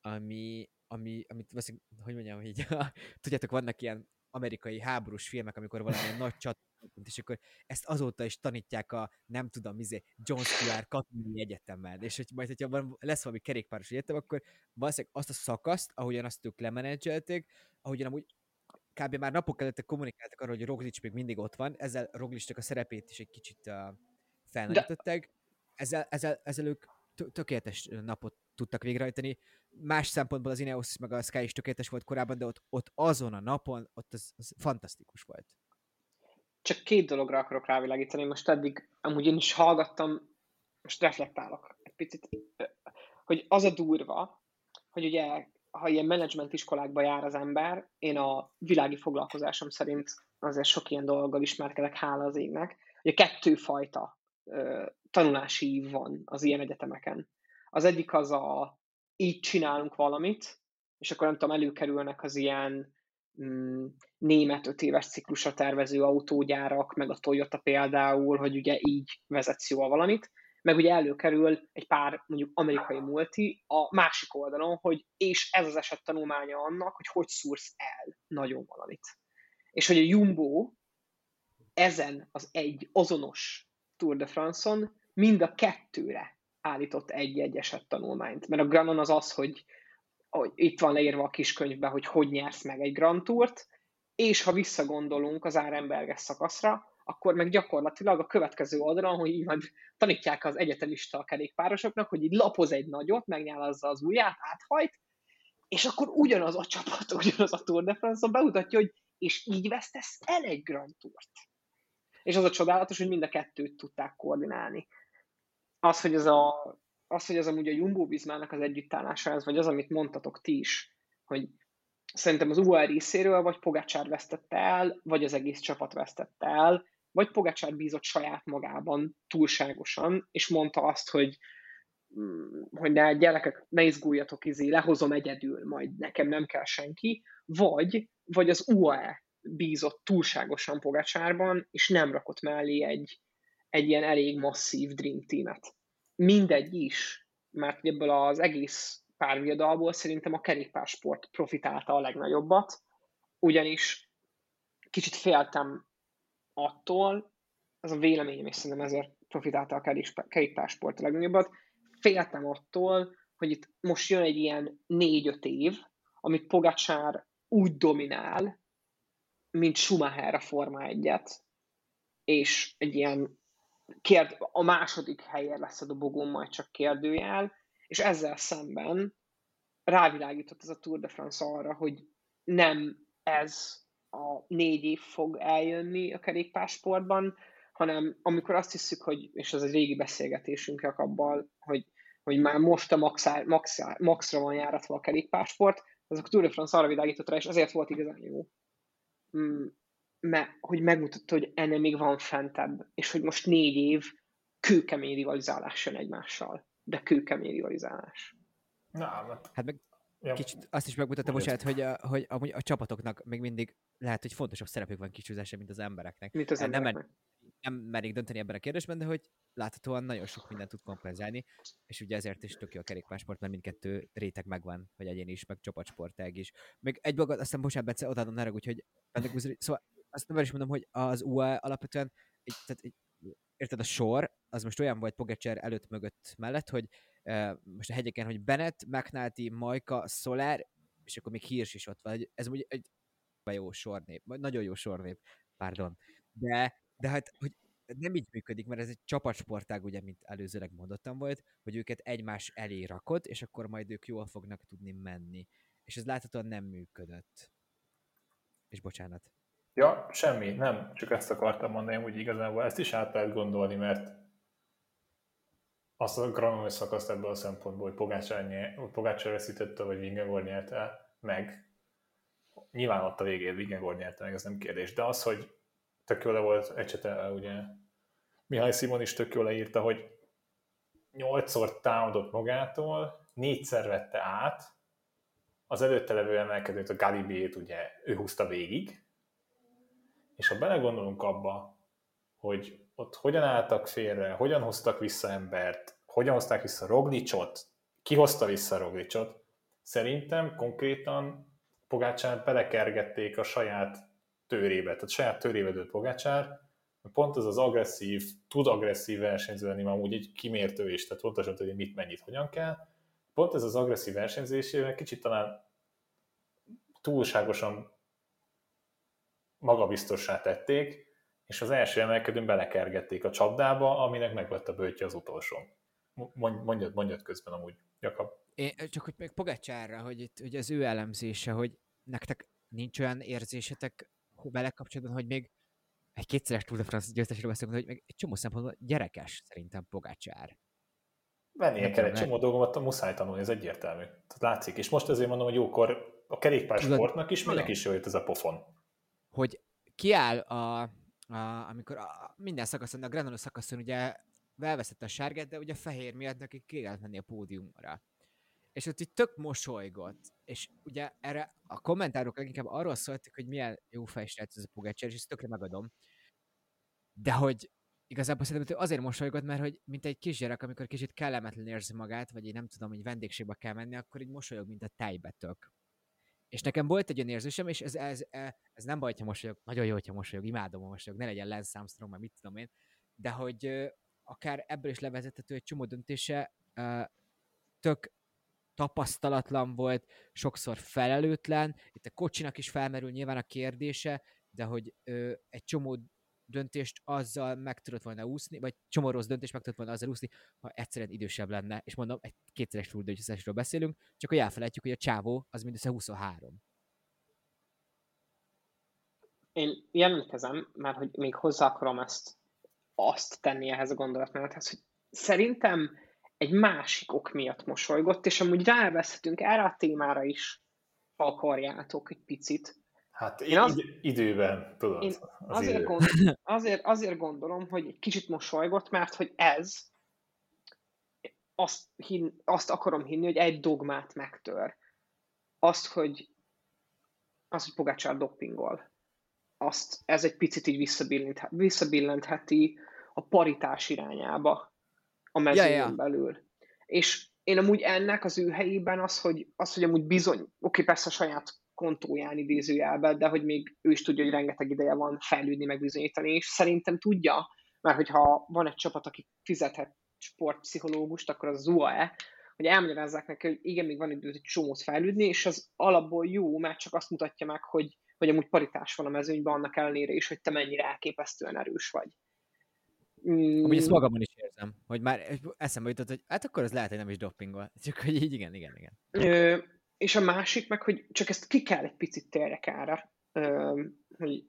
ami, ami, amit valószínűleg, hogy mondjam, hogy tudjátok, vannak ilyen amerikai háborús filmek, amikor valamilyen nagy csat, és akkor ezt azóta is tanítják a, nem tudom, izé, John Stewart katonai egyetemen, és hogy majd, hogyha van, lesz valami kerékpáros egyetem, akkor valószínűleg azt a szakaszt, ahogyan azt ők lemenedzselték, ahogyan amúgy kb. már napok előtt kommunikáltak arról, hogy Roglic még mindig ott van, ezzel Roglicnak a szerepét is egy kicsit uh, felnagyították, ezzel, ezzel, ezzel ők tökéletes napot tudtak végrehajtani. Más szempontból az Ineos meg a Sky is tökéletes volt korábban, de ott, ott azon a napon, ott az, az fantasztikus volt. Csak két dologra akarok rávilágítani. Most eddig amúgy én is hallgattam, most reflektálok egy picit, hogy az a durva, hogy ugye, ha ilyen menedzsment iskolákba jár az ember, én a világi foglalkozásom szerint azért sok ilyen dologgal ismerkedek, hála az égnek, hogy kettő fajta tanulási ív van az ilyen egyetemeken. Az egyik az a így csinálunk valamit, és akkor nem tudom, előkerülnek az ilyen mm, német öt éves ciklusra tervező autógyárak, meg a Toyota például, hogy ugye így vezetsz jól valamit, meg ugye előkerül egy pár mondjuk amerikai multi a másik oldalon, hogy és ez az eset tanulmánya annak, hogy hogy szúrsz el nagyon valamit. És hogy a Jumbo ezen az egy azonos Tour de France-on mind a kettőre állított egy-egy eset tanulmányt. Mert a Granon az az, hogy, hogy itt van leírva a kiskönyvben, hogy hogy nyersz meg egy Grand Tourt, és ha visszagondolunk az Árenberges szakaszra, akkor meg gyakorlatilag a következő oldalon, hogy így majd tanítják az egyetemista a kerékpárosoknak, hogy így lapoz egy nagyot, megnyálazza az ujját, áthajt, és akkor ugyanaz a csapat, ugyanaz a Tour de France-on bemutatja, hogy és így vesztesz el egy Grand Tourt. És az a csodálatos, hogy mind a kettőt tudták koordinálni. Az, hogy ez a, az, hogy ez amúgy a Jumbo Bizmának az együttállása, ez vagy az, amit mondtatok ti is, hogy szerintem az UAE részéről vagy Pogácsár vesztette el, vagy az egész csapat vesztette el, vagy Pogácsár bízott saját magában túlságosan, és mondta azt, hogy mm, hogy ne gyerekek, ne izguljatok, izé, lehozom egyedül, majd nekem nem kell senki, vagy, vagy az UAE bízott túlságosan Pogácsárban, és nem rakott mellé egy, egy ilyen elég masszív Dream Team-et. Mindegy is, mert ebből az egész párviadalból szerintem a kerékpársport profitálta a legnagyobbat, ugyanis kicsit féltem attól, ez a véleményem, és szerintem ezért profitálta a kerékpársport a legnagyobbat, féltem attól, hogy itt most jön egy ilyen négy-öt év, amit Pogacsár úgy dominál, mint Schumacher a Forma 1-et, és egy ilyen kérd, a második helyen lesz a dobogón majd csak kérdőjel, és ezzel szemben rávilágított ez a Tour de France arra, hogy nem ez a négy év fog eljönni a kerékpársportban, hanem amikor azt hiszük, hogy, és ez egy régi beszélgetésünk abban, hogy, hogy már most a maxá, maxá, maxra van járatva a kerékpársport, az a Tour de France arra világított rá, és ezért volt igazán jó. Mm, mert hogy megmutatta, hogy ennél még van fentebb, és hogy most négy év kőkemény rivalizálás jön egymással de kőkemény rivalizálás. Na, hát, Hát meg ja. kicsit azt is megmutatta, bocsánat, hogy, a, hogy amúgy a csapatoknak még mindig lehet, hogy fontosabb szerepük van kicsúzása, mint az embereknek. Mint az Nem, embereknek. nem merik dönteni ebben a kérdésben, de hogy láthatóan nagyon sok mindent tud kompenzálni, és ugye ezért is tök jó a kerékpársport, mert mindkettő réteg megvan, vagy egyéni is, meg csapatsportág is. Még egy dolgot, aztán bocsánat, Bence, odaadom ne úgyhogy szóval azt nem is mondom, hogy az UE alapvetően, egy, tehát egy, érted, a sor, az most olyan volt Pogacar előtt, mögött, mellett, hogy uh, most a hegyeken, hogy Bennett, McNulty, Majka, Soler, és akkor még Hirsch is ott van. Ez úgy egy jó sornép, nagyon jó sornép, pardon. De, de hát, hogy nem így működik, mert ez egy csapatsportág, ugye, mint előzőleg mondottam volt, hogy őket egymás elé rakott, és akkor majd ők jól fognak tudni menni. És ez láthatóan nem működött. És bocsánat. Ja, semmi, nem, csak ezt akartam mondani, hogy igazából ezt is át lehet gondolni, mert azt a granulő szakaszt ebből a szempontból, hogy Pogácsár veszítette, vagy Vingegaard nyerte meg, nyilván ott a végén Vingegaard nyerte meg, ez nem kérdés, de az, hogy tök jól le volt ecsetelve, ugye. Mihály Simon is tök jól leírta, hogy nyolcszor támadott magától, négyszer vette át, az előtte levő emelkedőt, a Galibét ugye ő húzta végig, és ha belegondolunk abba, hogy ott hogyan álltak félre, hogyan hoztak vissza embert, hogyan hozták vissza Roglicsot, ki hozta vissza Roglicsot, szerintem konkrétan Pogácsár belekergették a saját tőrébe, tehát saját tőrébe dőlt Pogácsár, pont ez az agresszív, tud agresszív versenyző lenni, amúgy egy kimértő is, tehát pontosan tudja, mit, mennyit, hogyan kell. Pont ez az agresszív versenyzésével kicsit talán túlságosan magabiztossá tették, és az első emelkedőn belekergették a csapdába, aminek meg lett a bőtje az utolsó. Mondjad, mondjad közben amúgy, Jakab. Én, csak hogy még Pogacsárra, hogy, itt, hogy az ő elemzése, hogy nektek nincs olyan érzésetek vele kapcsolatban, hogy még egy kétszeres Tour de France győztesről beszélünk, hogy még egy csomó szempontból gyerekes szerintem Pogacsár. Vennie kell egy csomó dolgomat, muszáj tanulni, ez egyértelmű. Tehát látszik. És most azért mondom, hogy jókor a kerékpársportnak is, mindenki is jól ez a pofon. Hogy kiáll a, a amikor a, minden szakaszon, a Granolo szakaszon ugye elveszette a sárgát, de ugye a fehér miatt neki ki kellett menni a pódiumra. És ott itt tök mosolygott. És ugye erre a kommentárok leginkább arról szóltak, hogy milyen jó fejsrác ez a Pogacar, és ezt tökre megadom. De hogy igazából szerintem azért mosolygott, mert hogy mint egy kisgyerek, amikor kicsit kellemetlen érzi magát, vagy én nem tudom, hogy vendégségbe kell menni, akkor így mosolyog, mint a tejbetök. És nekem volt egy olyan érzésem, és ez, ez, ez nem baj, hogyha mosolyog, nagyon jó, hogyha mosolyog, imádom a mosolyog, ne legyen Lance Armstrong, mert mit tudom én, de hogy akár ebből is levezethető egy csomó döntése, tök tapasztalatlan volt, sokszor felelőtlen, itt a kocsinak is felmerül nyilván a kérdése, de hogy egy csomó döntést azzal meg tudott volna úszni, vagy csomó rossz döntést meg tudott volna azzal úszni, ha egyszerűen idősebb lenne. És mondom, egy kétszeres túldöntészesről beszélünk, csak hogy elfelejtjük, hogy a csávó az mindössze 23. Én jelentkezem, mert hogy még hozzá akarom ezt azt tenni ehhez a gondolatmenethez, hogy szerintem egy másik ok miatt mosolygott, és amúgy ráveszhetünk erre a témára is, ha akarjátok egy picit. Hát én az, időben, tudod. Én az azért, idő. gond, azért, azért gondolom, hogy egy kicsit mosolygott, mert hogy ez, azt, hin, azt akarom hinni, hogy egy dogmát megtör. Azt, hogy az, hogy Pogácsár doppingol. Azt, ez egy picit így visszabillent, visszabillentheti a paritás irányába a mezőn Ja, ja. belül. És én amúgy ennek az ő helyében az, hogy, az, hogy amúgy bizony, oké, persze a saját kontóján idézőjelben, de hogy még ő is tudja, hogy rengeteg ideje van fejlődni, meg bizonyítani, és szerintem tudja, mert hogyha van egy csapat, aki fizethet sportpszichológust, akkor az UAE, hogy elmagyarázzák neki, hogy igen, még van idő egy csomót fejlődni, és az alapból jó, mert csak azt mutatja meg, hogy, hogy amúgy paritás van a mezőnyben, annak ellenére is, hogy te mennyire elképesztően erős vagy. Mm, Amúgy ezt magamon is érzem, hogy már eszembe jutott, hogy hát akkor az lehet, hogy nem is doppingol. Csak hogy így igen, igen, igen. Ö, és a másik meg, hogy csak ezt ki kell egy picit térjek ö, hogy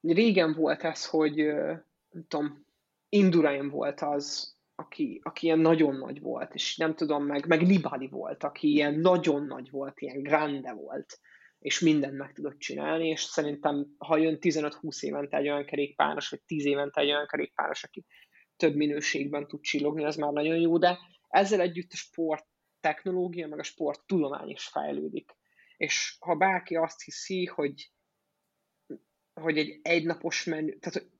régen volt ez, hogy nem tudom, Indurain volt az, aki, aki ilyen nagyon nagy volt, és nem tudom, meg, meg Nibali volt, aki ilyen nagyon nagy volt, ilyen grande volt, és mindent meg tudott csinálni, és szerintem, ha jön 15-20 évente egy olyan kerékpáros, vagy 10 évente egy olyan kerékpáros, aki több minőségben tud csillogni, az már nagyon jó, de ezzel együtt a sport technológia, meg a sport tudomány is fejlődik. És ha bárki azt hiszi, hogy, hogy egy egynapos menü, tehát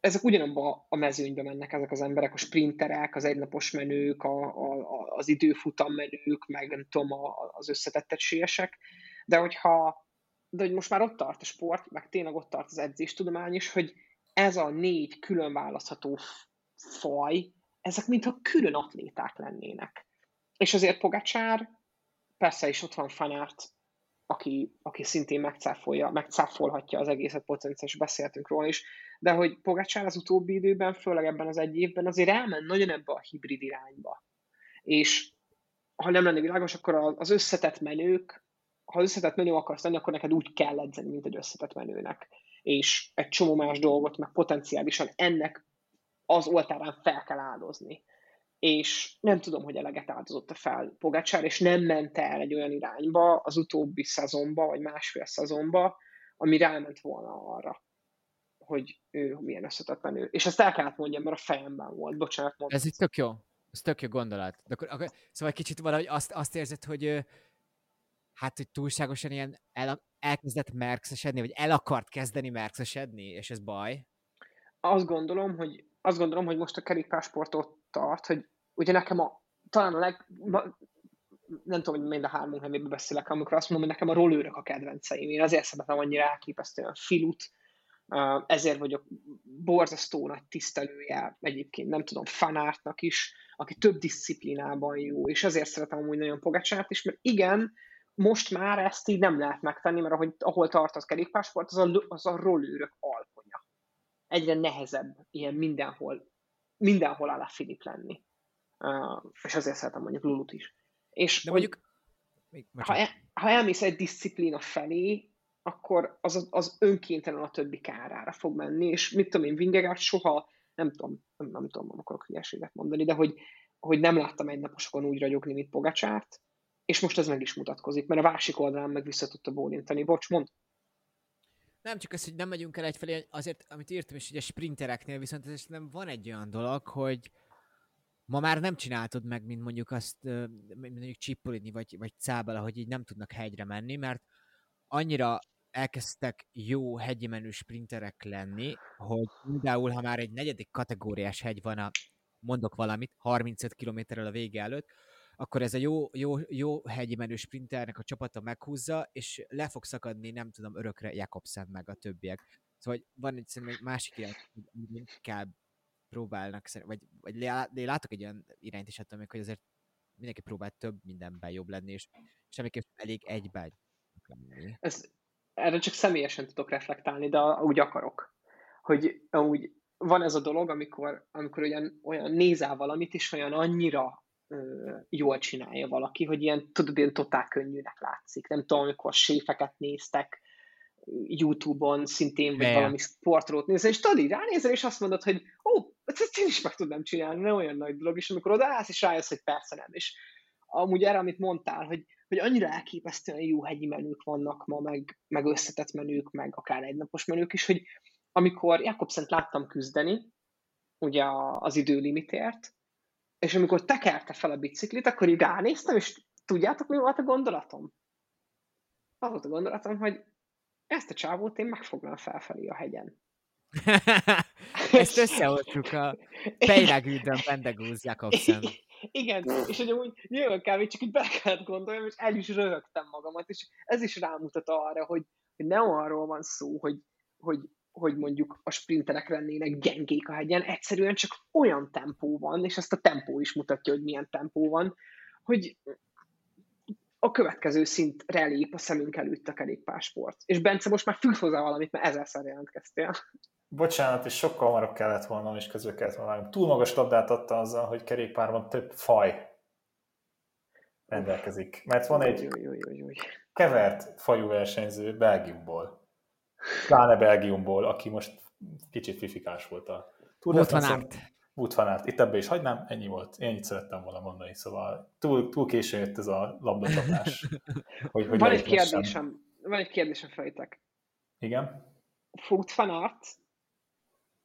ezek ugyanabba a mezőnybe mennek ezek az emberek, a sprinterek, az egynapos menők, a, a, az időfutam menők, meg nem tudom, a, az összetett egységesek, de hogyha de hogy most már ott tart a sport, meg tényleg ott tart az edzéstudomány is, hogy ez a négy külön választható faj, ezek mintha külön atléták lennének. És azért Pogacsár, persze is ott van Fanárt, aki, aki szintén megcáfolja, megcáfolhatja az egészet potenciális, beszéltünk róla is, de hogy Pogacsár az utóbbi időben, főleg ebben az egy évben azért elment nagyon ebbe a hibrid irányba. És ha nem lenne világos, akkor az összetett menők, ha összetett menő akarsz lenni, akkor neked úgy kell edzeni, mint egy összetett menőnek. És egy csomó más dolgot, meg potenciálisan ennek az oltárán fel kell áldozni. És nem tudom, hogy eleget áldozott fel Pogácsár, és nem ment el egy olyan irányba az utóbbi szezonba, vagy másfél szezonba, ami ráment volna arra, hogy ő milyen összetett menő. És ezt el kellett mondjam, mert a fejemben volt. Bocsánat, mondtam. Ez itt tök jó. Ez tök jó gondolat. De akkor, akkor, szóval kicsit valahogy azt, azt érzed, hogy hát, hogy túlságosan ilyen el, elkezdett merkszesedni, vagy el akart kezdeni merkszesedni, és ez baj. Azt gondolom, hogy, azt gondolom, hogy most a kerékpársport ott tart, hogy ugye nekem a, talán a leg, nem tudom, hogy mind a hármunk nevében beszélek, amikor azt mondom, hogy nekem a rollőrök a kedvenceim. Én azért szeretem annyira elképesztően filut, ezért vagyok borzasztó nagy tisztelője egyébként, nem tudom, fanártnak is, aki több disziplinában jó, és ezért szeretem amúgy nagyon Pogacsát is, mert igen, most már ezt így nem lehet megtenni, mert ahogy, ahol tart az kerékpársport, az a, az a rollőrök alkonya. Egyre nehezebb ilyen mindenhol, mindenhol alá Filip lenni. Uh, és ezért szeretem mondjuk Lulut is. És De hogy, mondjuk... Még, ha, el, ha elmész egy disziplína felé, akkor az, az önkéntelen a többi kárára fog menni, és mit tudom én, Vingegaard soha, nem tudom, nem, nem tudom, nem akarok hülyeséget mondani, de hogy, hogy nem láttam egy naposokon úgy ragyogni, mint Pogacsárt, és most ez meg is mutatkozik, mert a másik oldalán meg vissza tudta bólintani. Bocs, mond. Nem csak az, hogy nem megyünk el egyfelé, azért, amit írtam is, hogy a sprintereknél viszont ez nem van egy olyan dolog, hogy ma már nem csináltod meg, mint mondjuk azt, mint mondjuk Csipolini vagy, vagy Cábala, hogy így nem tudnak hegyre menni, mert annyira elkezdtek jó hegyi menő sprinterek lenni, hogy például, ha már egy negyedik kategóriás hegy van a, mondok valamit, 35 kilométerrel a vége előtt, akkor ez a jó, jó, jó hegyi menő sprinternek a csapata meghúzza, és le fog szakadni, nem tudom, örökre Jakobsen meg a többiek. Szóval van egy szerintem egy másik irány, inkább próbálnak, vagy, vagy látok egy olyan irányt is attól még, hogy azért mindenki próbál több mindenben jobb lenni, és semmiképp elég egyben lenni. Ez, erre csak személyesen tudok reflektálni, de úgy akarok. hogy amúgy van ez a dolog, amikor, amikor olyan, olyan nézel valamit, és olyan annyira jól csinálja valaki, hogy ilyen, tudod, ilyen totál könnyűnek látszik. Nem tudom, amikor séfeket néztek YouTube-on, szintén, vagy Ja. valami sportrót nézel, és tudod, így ránézel, és azt mondod, hogy ó, ezt én is meg tudnám csinálni, nem olyan nagy dolog, és amikor odaállsz, és rájössz, hogy persze nem. És amúgy erre, amit mondtál, hogy, hogy annyira elképesztően jó hegyi menők vannak ma, meg, meg összetett menők, meg akár egynapos menők is, hogy amikor Jakobszent láttam küzdeni, ugye az időlimitért, és amikor tekerte fel a biciklit, akkor így ránéztem, és tudjátok, mi volt a gondolatom? Az volt a gondolatom, hogy ezt a csávót én megfognám felfelé a hegyen. Ezt összehoztuk a Pejrágűdön Pendegúz Jakobsen. Igen, és hogy amúgy nyilván kb. csak így bele kellett gondolnom, és el is röhögtem magamat, és ez is rámutat arra, hogy, hogy nem arról van szó, hogy, hogy, hogy mondjuk a sprinterek lennének gyengék a hegyen, egyszerűen csak olyan tempó van, és ezt a tempó is mutatja, hogy milyen tempó van, hogy a következő szintre lép a szemünk előtt a kerékpársport. És Bence, most már fűz hozzá valamit, mert ezerszer jelentkeztél. Bocsánat, és sokkal hamarabb kellett volna, és közül kellett volna. Túl magas labdát adta azzal, hogy kerékpárban több faj rendelkezik. Mert van egy jó, jó, jó. kevert fajú versenyző Belgiumból. Pláne Belgiumból, aki most kicsit fifikás volt a Tour van van Aert. Itt ebbe is hagynám, ennyi volt. Én ennyit szerettem volna mondani, szóval túl, túl későn jött ez a labdacsapás. hogy, hogy Van egy kérdésem, van egy kérdésem felétek. Igen? Wout van Aert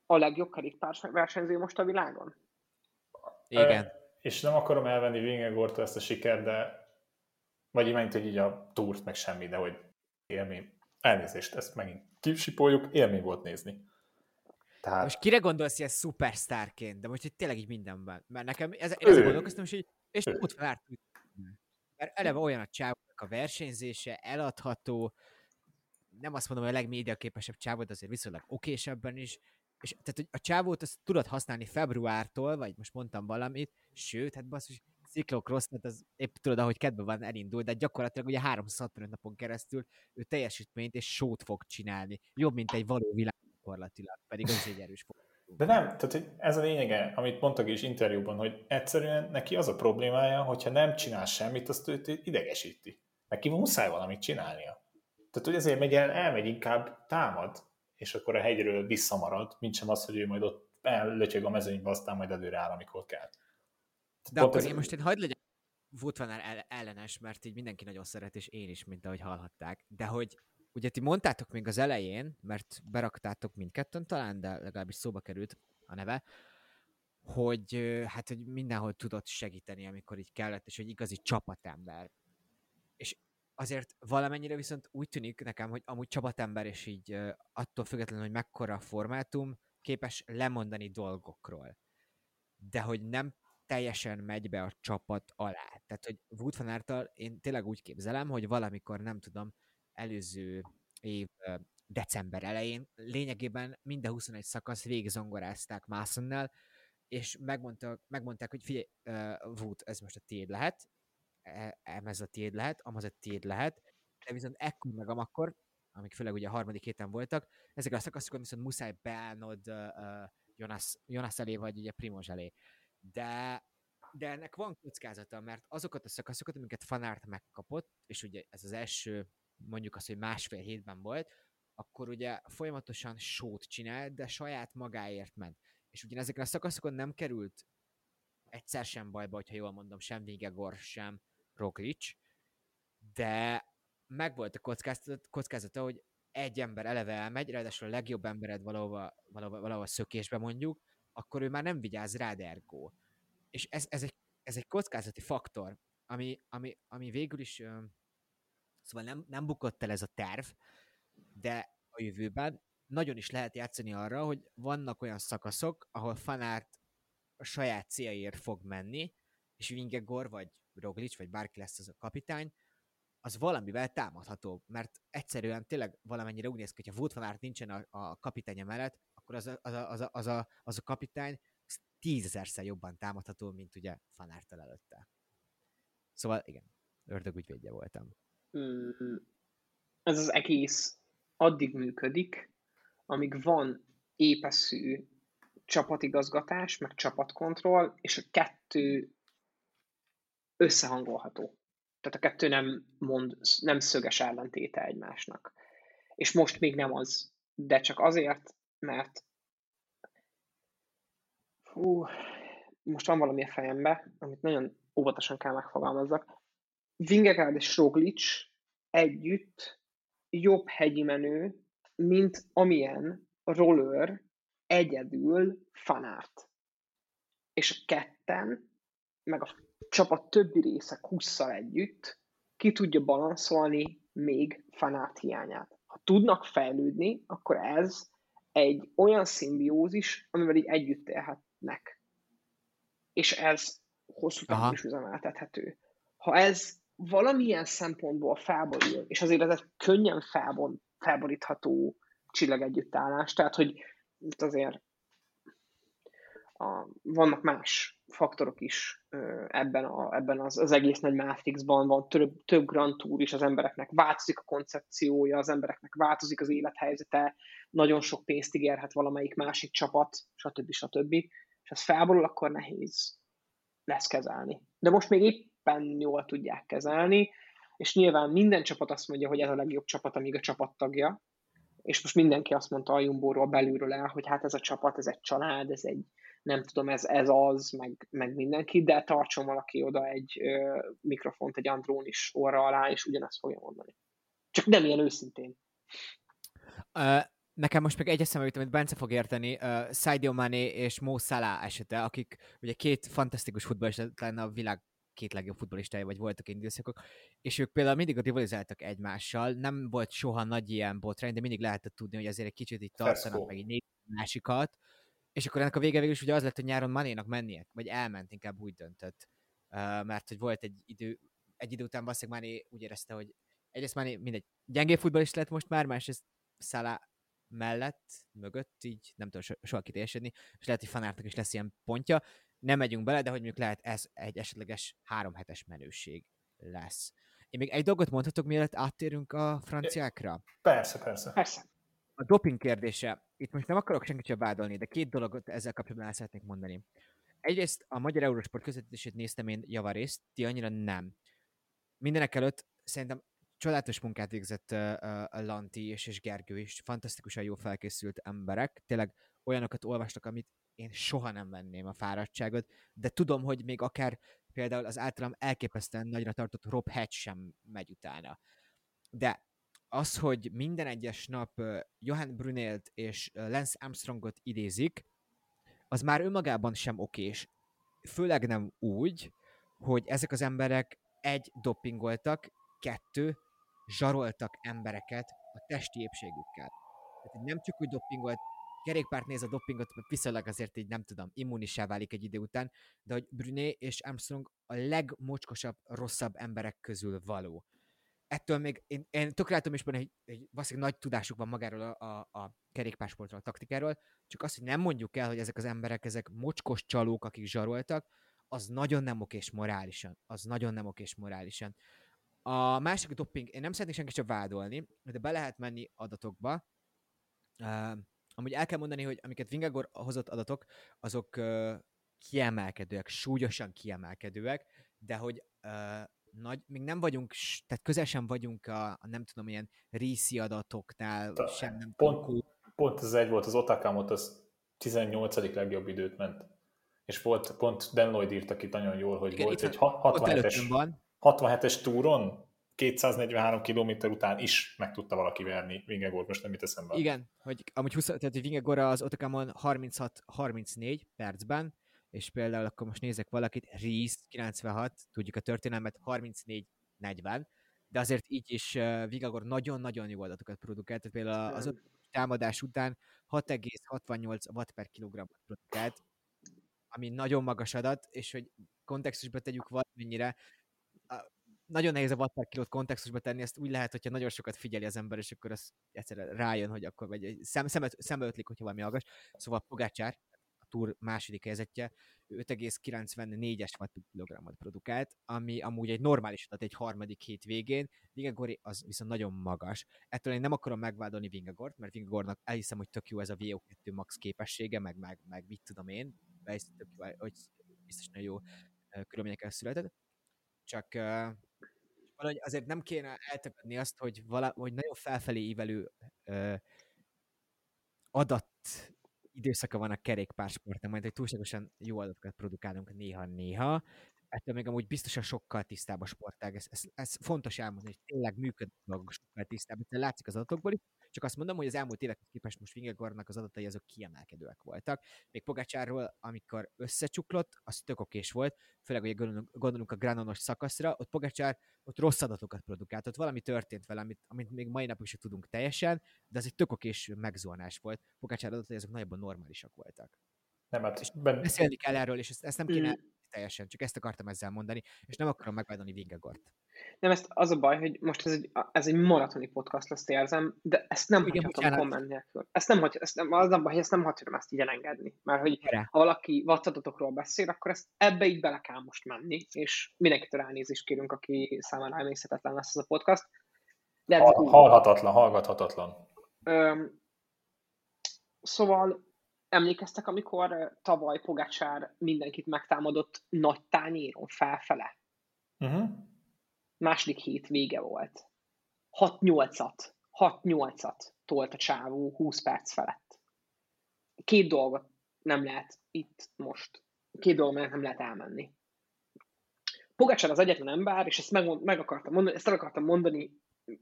a legjobb kerékpárversenyző most a világon? Igen. Ö, És nem akarom elvenni Vingegortól ezt a sikert, de vagy imányt, hogy így a túrt, meg semmi, de hogy élmény. Elnézést, ezt megint kisipoljuk, élmény volt nézni. Tehát Most kire gondolsz ilyen szupersztárként, de most itt tényleg így mindenben. Mert nekem, ez, én ezzel gondolkoztam, és, így, és ott Aert. Mert eleve olyan a csávónak a versenyzése, eladható, nem azt mondom, hogy a legmédiaképesebb csávó, de azért viszonylag okésebben is, és tehát, hogy a csávót azt tudod használni februártól, vagy most mondtam valamit, sőt, hát basszus, Cyclocross, tehát az épp tudod, ahogy kedve van, elindul, de gyakorlatilag ugye 365 napon keresztül ő teljesítményt és sót fog csinálni. Jobb, mint egy való világ gyakorlatilag, pedig az egy erős. De nem, tehát ez a lényege, amit mondtak is interjúban, hogy egyszerűen neki az a problémája, hogyha nem csinál semmit, azt őt idegesíti. Neki muszáj valamit csinálnia. Tehát, hogy ezért megy el, elmegy inkább támad, és akkor a hegyről visszamarad, mint sem az, hogy ő majd ott ellötyög a mezőnybe, aztán majd előre áll, amikor kell. De akkor én most én hagyd legyen Wout van Aert el- ellenes, mert így mindenki nagyon szeret, és én is, mint ahogy hallhatták. De hogy ugye ti mondtátok még az elején, mert beraktátok mindketten talán, de legalábbis szóba került a neve, hogy hát, hogy mindenhol tudott segíteni, amikor így kellett, és hogy igazi csapatember. És azért valamennyire viszont úgy tűnik nekem, hogy amúgy csapatember, és így attól függetlenül, hogy mekkora a formátum, képes lemondani dolgokról. De hogy nem teljesen megy be a csapat alá. Tehát, hogy Wout van Aerttal én tényleg úgy képzelem, hogy valamikor, nem tudom, előző év december elején lényegében minden 21 szakasz végigzongorázták Masonnel, és megmondta, megmondták, hogy figyelj, uh, Wout, ez most a tiéd lehet, e- ez a tiéd lehet, amaz a tiéd lehet, de viszont ekkor meg amakkor, amik főleg ugye a harmadik héten voltak, ezek a szakaszokon viszont muszáj beállnod uh, uh, Jonas, Jonas elé, vagy ugye Primoz elé. De, de ennek van kockázata, mert azokat a szakaszokat, amiket Fanárt megkapott, és ugye ez az első, mondjuk azt, hogy másfél hétben volt, akkor ugye folyamatosan sót csinált, de saját magáért ment. És ugye ezeken a szakaszokon nem került egyszer sem bajba, hogyha jól mondom, sem Vigegor, sem Roglic, de meg volt a kockázata, kockázata, hogy egy ember eleve elmegy, ráadásul a legjobb embered valahova, valahova, valahova szökésbe mondjuk, akkor ő már nem vigyáz rád ergo. És ez, ez, egy, ez egy kockázati faktor, ami, ami, ami végül is, szóval nem, nem bukott el ez a terv, de a jövőben nagyon is lehet játszani arra, hogy vannak olyan szakaszok, ahol Fanárt a saját céljáért fog menni, és Vingegor, vagy Roglic, vagy bárki lesz az a kapitány, az valamivel támadható, mert egyszerűen tényleg valamennyire úgy néz ki, hogyha Wout van Aert nincsen a, a kapitánya mellett, akkor az a, az a, az a, az a, az a kapitány tízezerszer jobban támadható, mint ugye Van Aerttel előtte. Szóval igen, ördög ügyvédje voltam. Mm, ez az egész addig működik, amíg van épeszű csapatigazgatás, meg csapatkontroll, és a kettő összehangolható. Tehát a kettő nem, mond, nem szöges ellentéte egymásnak. És most még nem az, de csak azért, mert hú, most van valami a fejembe, amit nagyon óvatosan kell megfogalmazzak. Vingegaard és Roglic együtt jobb hegyi menő, mint amilyen roller egyedül fanárt. És a ketten, meg a csapat többi része kusszal együtt ki tudja balanszolni még fanát hiányát. Ha tudnak fejlődni, akkor ez egy olyan szimbiózis, amivel így együtt élhetnek. És ez hosszú távon is üzemeltethető. Ha ez valamilyen szempontból felborul, és azért ez egy könnyen felbon, felborítható csillagegyüttállás, tehát hogy itt azért a, vannak más faktorok is ebben, a, ebben az, az egész nagy Matrixban, van több, több Grand Tour is, az embereknek változik a koncepciója, az embereknek változik az élethelyzete, nagyon sok pénzt ígérhet valamelyik másik csapat, stb. stb. És ez felborul, akkor nehéz lesz kezelni. De most még éppen jól tudják kezelni, és nyilván minden csapat azt mondja, hogy ez a legjobb csapat, amíg a csapattagja, és most mindenki azt mondta a Jumbo-ról belülről el, hogy hát ez a csapat, ez egy család, ez egy, nem tudom, ez, ez az, meg, meg mindenki, de tartson valaki oda egy ö, mikrofont, egy Andrón is orra alá, és ugyanezt fogja mondani. Csak nem ilyen őszintén. Nekem most még egy eszembe jut, amit Bence fog érteni, uh, Sadio Mané és Mo Salah esete, akik ugye két fantasztikus futballista, talán a világ két legjobb futbolistája, vagy voltak időszakok, és ők például mindig rivalizáltak egymással, nem volt soha nagy ilyen botrány, de mindig lehetett tudni, hogy azért egy kicsit itt tartanak, meg egy másikat, és akkor ennek a vége végül is ugye az lett, hogy nyáron Manénak mennie, vagy elment, inkább úgy döntött, uh, mert hogy volt egy idő, egy idő után valószínűleg Mané úgy érezte, hogy egyrészt Mané mindegy, gyengé futballist lett most már, másrészt Szala mellett, mögött, így nem tudom so- soha kiteljesedni, és lehet, hogy fanártnak is lesz ilyen pontja, nem megyünk bele, de hogy mondjuk lehet ez egy esetleges három hetes menőség lesz. Én még egy dolgot mondhatok, mielőtt áttérünk a franciákra? Persze, persze. Persze. A doping kérdése. Itt most nem akarok senkit sem vádolni, de két dologot ezzel kapcsolatban el szeretnék mondani. Egyrészt a Magyar Eurosport közvetítését néztem én javarészt, ti annyira nem. Mindenek előtt szerintem csodálatos munkát végzett Lanti és, és Gergő is, fantasztikusan jó felkészült emberek, tényleg olyanokat olvastak, amit én soha nem venném a fáradtságot, de tudom, hogy még akár például az általam elképesztően nagyra tartott Rob Hatch sem megy utána. De az, hogy minden egyes nap Johan Brunelt és Lance Armstrongot idézik, az már önmagában sem okés. Főleg nem úgy, hogy ezek az emberek egy dopingoltak, kettő, zsaroltak embereket a testi épségükkel. Tehát nem csak úgy dopingolt, kerékpárt néz a dopingot, mert viszonylag azért így nem tudom, immunissá válik egy idő után, de hogy Bruné és Armstrong a legmocskosabb, rosszabb emberek közül való. Ettől még én, én tök látom is benne, hogy, hogy valószínűleg nagy tudásuk van magáról a, a, a kerékpársportról, a taktikáról, csak azt, hogy nem mondjuk el, hogy ezek az emberek, ezek mocskos csalók, akik zsaroltak, az nagyon nem okés morálisan. Az nagyon nem okés morálisan. A másik doping, én nem szeretnék senki sem vádolni, de be lehet menni adatokba. Uh, amúgy el kell mondani, hogy amiket Vingagor hozott adatok, azok uh, kiemelkedőek, súlyosan kiemelkedőek, de hogy uh, nagy, még nem vagyunk, tehát közel sem vagyunk a, a nem tudom, ilyen részi adatoknál, Ta, sem nem pont, tudom. Pont ez egy volt, az Otakamot az 18. legjobb időt ment. És volt, pont Dan Lloyd írta ki nagyon jól, hogy Igen, volt egy 67-es, 67-es túron 243 km után is meg tudta valaki verni Vingegort, most nem mit eszembe. Igen, hogy amúgy 20, tehát hogy Vingegora az Otakamon 36-34 percben, és például akkor most nézek valakit, Reese 96, tudjuk a történelmet, 34-40, de azért így is uh, Vigagor nagyon-nagyon jó adatokat produkált, tehát például az támadás után 6,68 watt per kilogrammot produkált, ami nagyon magas adat, és hogy kontextusba tegyük valamennyire, nagyon nehéz a watt per kilót kontextusba tenni, ezt úgy lehet, hogyha nagyon sokat figyeli az ember, és akkor az egyszerűen rájön, hogy akkor vagy szem, szemet, szembe ötlik, hogyha valami magas. Szóval Pogácsár, túr második helyzetje, 5,94-es watt kilogramot produkált, ami amúgy egy normális adat egy harmadik hét végén, Vingegori az viszont nagyon magas. Ettől én nem akarom megvádolni Vingegort, mert Vingegornak elhiszem, hogy tök jó ez a VO2 max képessége, meg, meg, meg mit tudom én, tök jó, hogy biztos nagyon jó körülményekkel született. Csak valahogy azért nem kéne eltakadni azt, hogy, vala, hogy nagyon felfelé ívelő uh, adat időszaka van a kerékpársportnak, majd hogy túlságosan jó adatokat produkálunk néha-néha, ettől még amúgy biztosan sokkal tisztább a sportág. Ez, ez, ez fontos elmondani, hogy tényleg működnek sokkal tisztább, ez látszik az adatokból is. Csak azt mondom, hogy az elmúlt évekhez képest most Vingegornak az adatai azok kiemelkedőek voltak. Még Pogácsárról, amikor összecsuklott, az tök okés volt, főleg, hogy gondolunk, gondolunk a Granonos szakaszra, ott Pogácsár ott rossz adatokat produkált, ott valami történt vele, amit, amit még mai napig sem tudunk teljesen, de az egy tök okés megzónás volt. Pogácsár adatai azok nagyobb normálisak voltak. Nem, hát ben... Beszélni kell erről, és ezt, ezt nem kéne teljesen, csak ezt akartam ezzel mondani, és nem akarom megvádolni Vingegort. Nem, ezt az a baj, hogy most ez egy, ez egy maratoni podcast lesz, érzem, de ezt nem Igen, hagyhatom komment nélkül. Ezt nem, hagy, ezt nem, az a baj, hogy ezt nem hagyhatom ezt így elengedni. Mert hogy Erre. ha valaki vattadatokról beszél, akkor ezt ebbe így bele kell most menni, és mindenkitől elnézést kérünk, aki számára emészhetetlen lesz ez a podcast. De ez Hal, hallhatatlan, hallgathatatlan. Öm, szóval Emlékeztek, amikor tavaly Pogácsár mindenkit megtámadott nagy tányéron felfele? Uh-huh. Második hét vége volt. 6-8-at, 6-8-at tolt a csávó 20 perc felett. Két dolgot nem lehet itt most, két dolgot nem lehet elmenni. Pogácsár az egyetlen ember, és ezt meg, meg akartam mondani, ezt el akartam mondani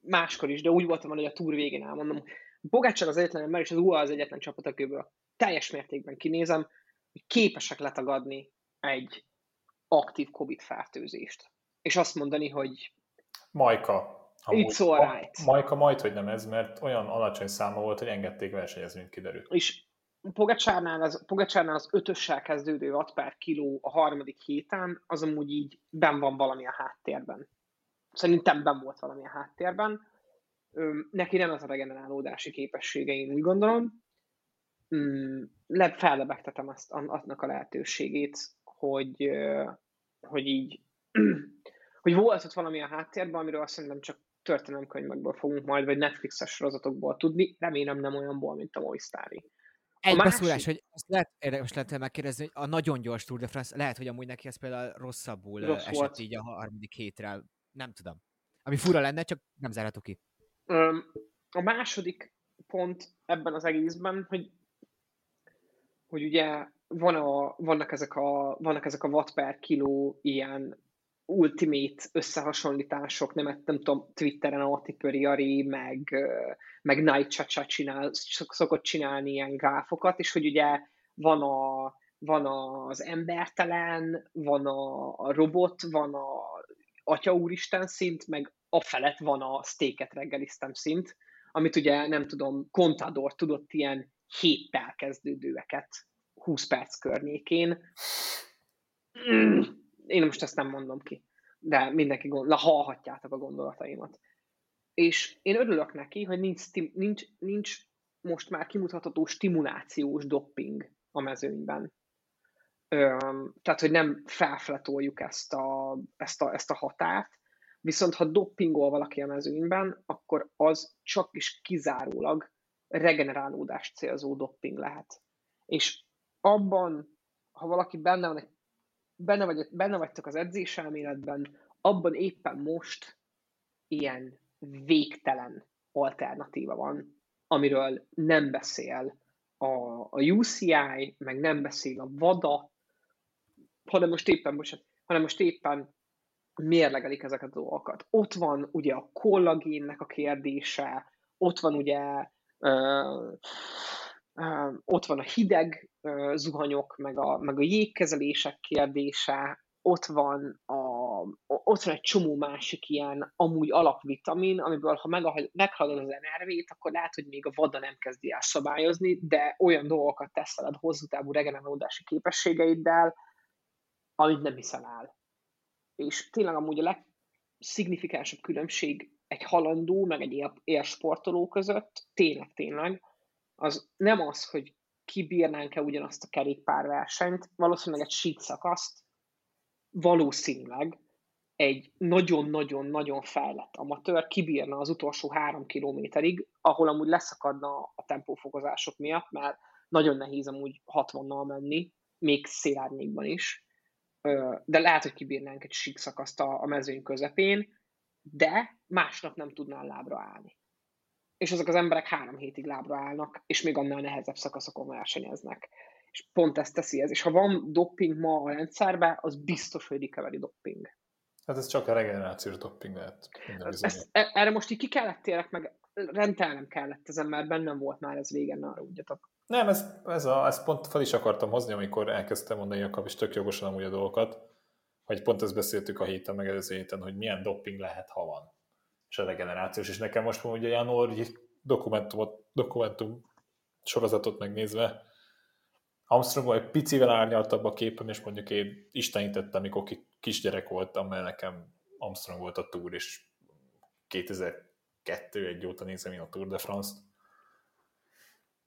máskor is, de úgy voltam, hogy a túr végén elmondom. Pogácsár az egyetlen ember, és az UA az egyetlen csapat, akiből teljes mértékben kinézem, hogy képesek letagadni egy aktív COVID fertőzést. És azt mondani, hogy Majka. Amúgy. It's all right. Majka majd, hogy nem ez, mert olyan alacsony száma volt, hogy engedték versenyezni, mint kiderült. És Pogacsárnál az, Pogacsárnál az ötössel kezdődő watt per kiló a harmadik héten, az amúgy így ben van valami a háttérben. Szerintem ben volt valami a háttérben. Neki nem az a regenerálódási képessége, én úgy gondolom le, fellebegtetem azt, annak a lehetőségét, hogy, hogy így, hogy volt ott valami a háttérben, amiről azt szerintem csak történelemkönyvekből fogunk majd, vagy Netflixes sorozatokból tudni, remélem nem olyanból, mint a Movistári. Egy másik... beszúrás, hogy azt lehet, érdemes lehet megkérdezni, hogy a nagyon gyors Tour de France, lehet, hogy amúgy neki ez például rosszabbul Rossz esett volt. így a harmadik hétre, nem tudom. Ami fura lenne, csak nem zárhatok ki. A második pont ebben az egészben, hogy hogy ugye van a, vannak, ezek a, vannak ezek a watt per kiló ilyen ultimate összehasonlítások, nem, nem tudom, Twitteren a Tipöri meg, meg Night Chacha csinál, szokott csinálni ilyen gráfokat, és hogy ugye van, a, van az embertelen, van a, a robot, van a atya úristen szint, meg a felett van a steaket reggeliztem szint, amit ugye nem tudom, Contador tudott ilyen héttel kezdődőeket 20 perc környékén. Mm, én most ezt nem mondom ki, de mindenki gondol, hallhatjátok a gondolataimat. És én örülök neki, hogy nincs, nincs, nincs most már kimutatható stimulációs dopping a mezőnyben. Öm, tehát, hogy nem felfletoljuk ezt a, ezt, a, ezt a határt, viszont ha doppingol valaki a mezőnyben, akkor az csak is kizárólag regenerálódást célzó dopping lehet. És abban, ha valaki benne van, benne, vagy, benne vagytok az edzéselméletben, abban éppen most ilyen végtelen alternatíva van, amiről nem beszél a, a UCI, meg nem beszél a VADA, hanem most éppen, most, hanem most éppen mérlegelik ezeket a dolgokat. Ott van ugye a kollagénnek a kérdése, ott van ugye ott van a hideg zuhanyok, meg a, meg a jégkezelések kérdése, ott van, a, ott van egy csomó másik ilyen amúgy alapvitamin, amiből ha meghaladod az NRV-t, akkor lehet, hogy még a vada nem kezdi el szabályozni, de olyan dolgokat tesz veled hosszú távú regenerálódási képességeiddel, amit nem hiszel el. És tényleg amúgy a legszignifikánsabb különbség egy halandó, meg egy élsportoló között, tényleg, tényleg, az nem az, hogy kibírnánk-e ugyanazt a kerékpárversenyt, valószínűleg egy sík szakaszt, valószínűleg egy nagyon-nagyon-nagyon fejlett amatőr kibírna az utolsó három kilométerig, ahol amúgy leszakadna a tempófokozások miatt, mert nagyon nehéz amúgy 60-nal menni, még szélárnyékban is, de lehet, hogy kibírnánk egy sík szakaszt a mezőny közepén, de másnap nem tudnál lábra állni. És azok az emberek három hétig lábra állnak, és még annál nehezebb szakaszokon versenyeznek. És pont ezt teszi ez. És ha van doping ma a rendszerben, az biztos, hogy recovery doping. Hát ez csak a regenerációs doping lehet. Ezt, e, erre most így ki kellett térek, meg rendelnem kellett ezen, mert bennem volt már ez régen, arra ugyatok. Nem, ez, ez a, ezt pont fel is akartam hozni, amikor elkezdtem mondani a is tök jogosan amúgy a dolgokat, hogy pont ezt beszéltük a héten, meg előző héten, hogy milyen doping lehet, ha van. És a regenerációs, és nekem most ugye Janor dokumentumot, dokumentum sorozatot megnézve, Armstrong egy picivel árnyaltabb a képem, és mondjuk én istenítettem, amikor kisgyerek voltam, mert nekem Armstrong volt a túr, és 2002 egy óta nézem én a Tour de France-t.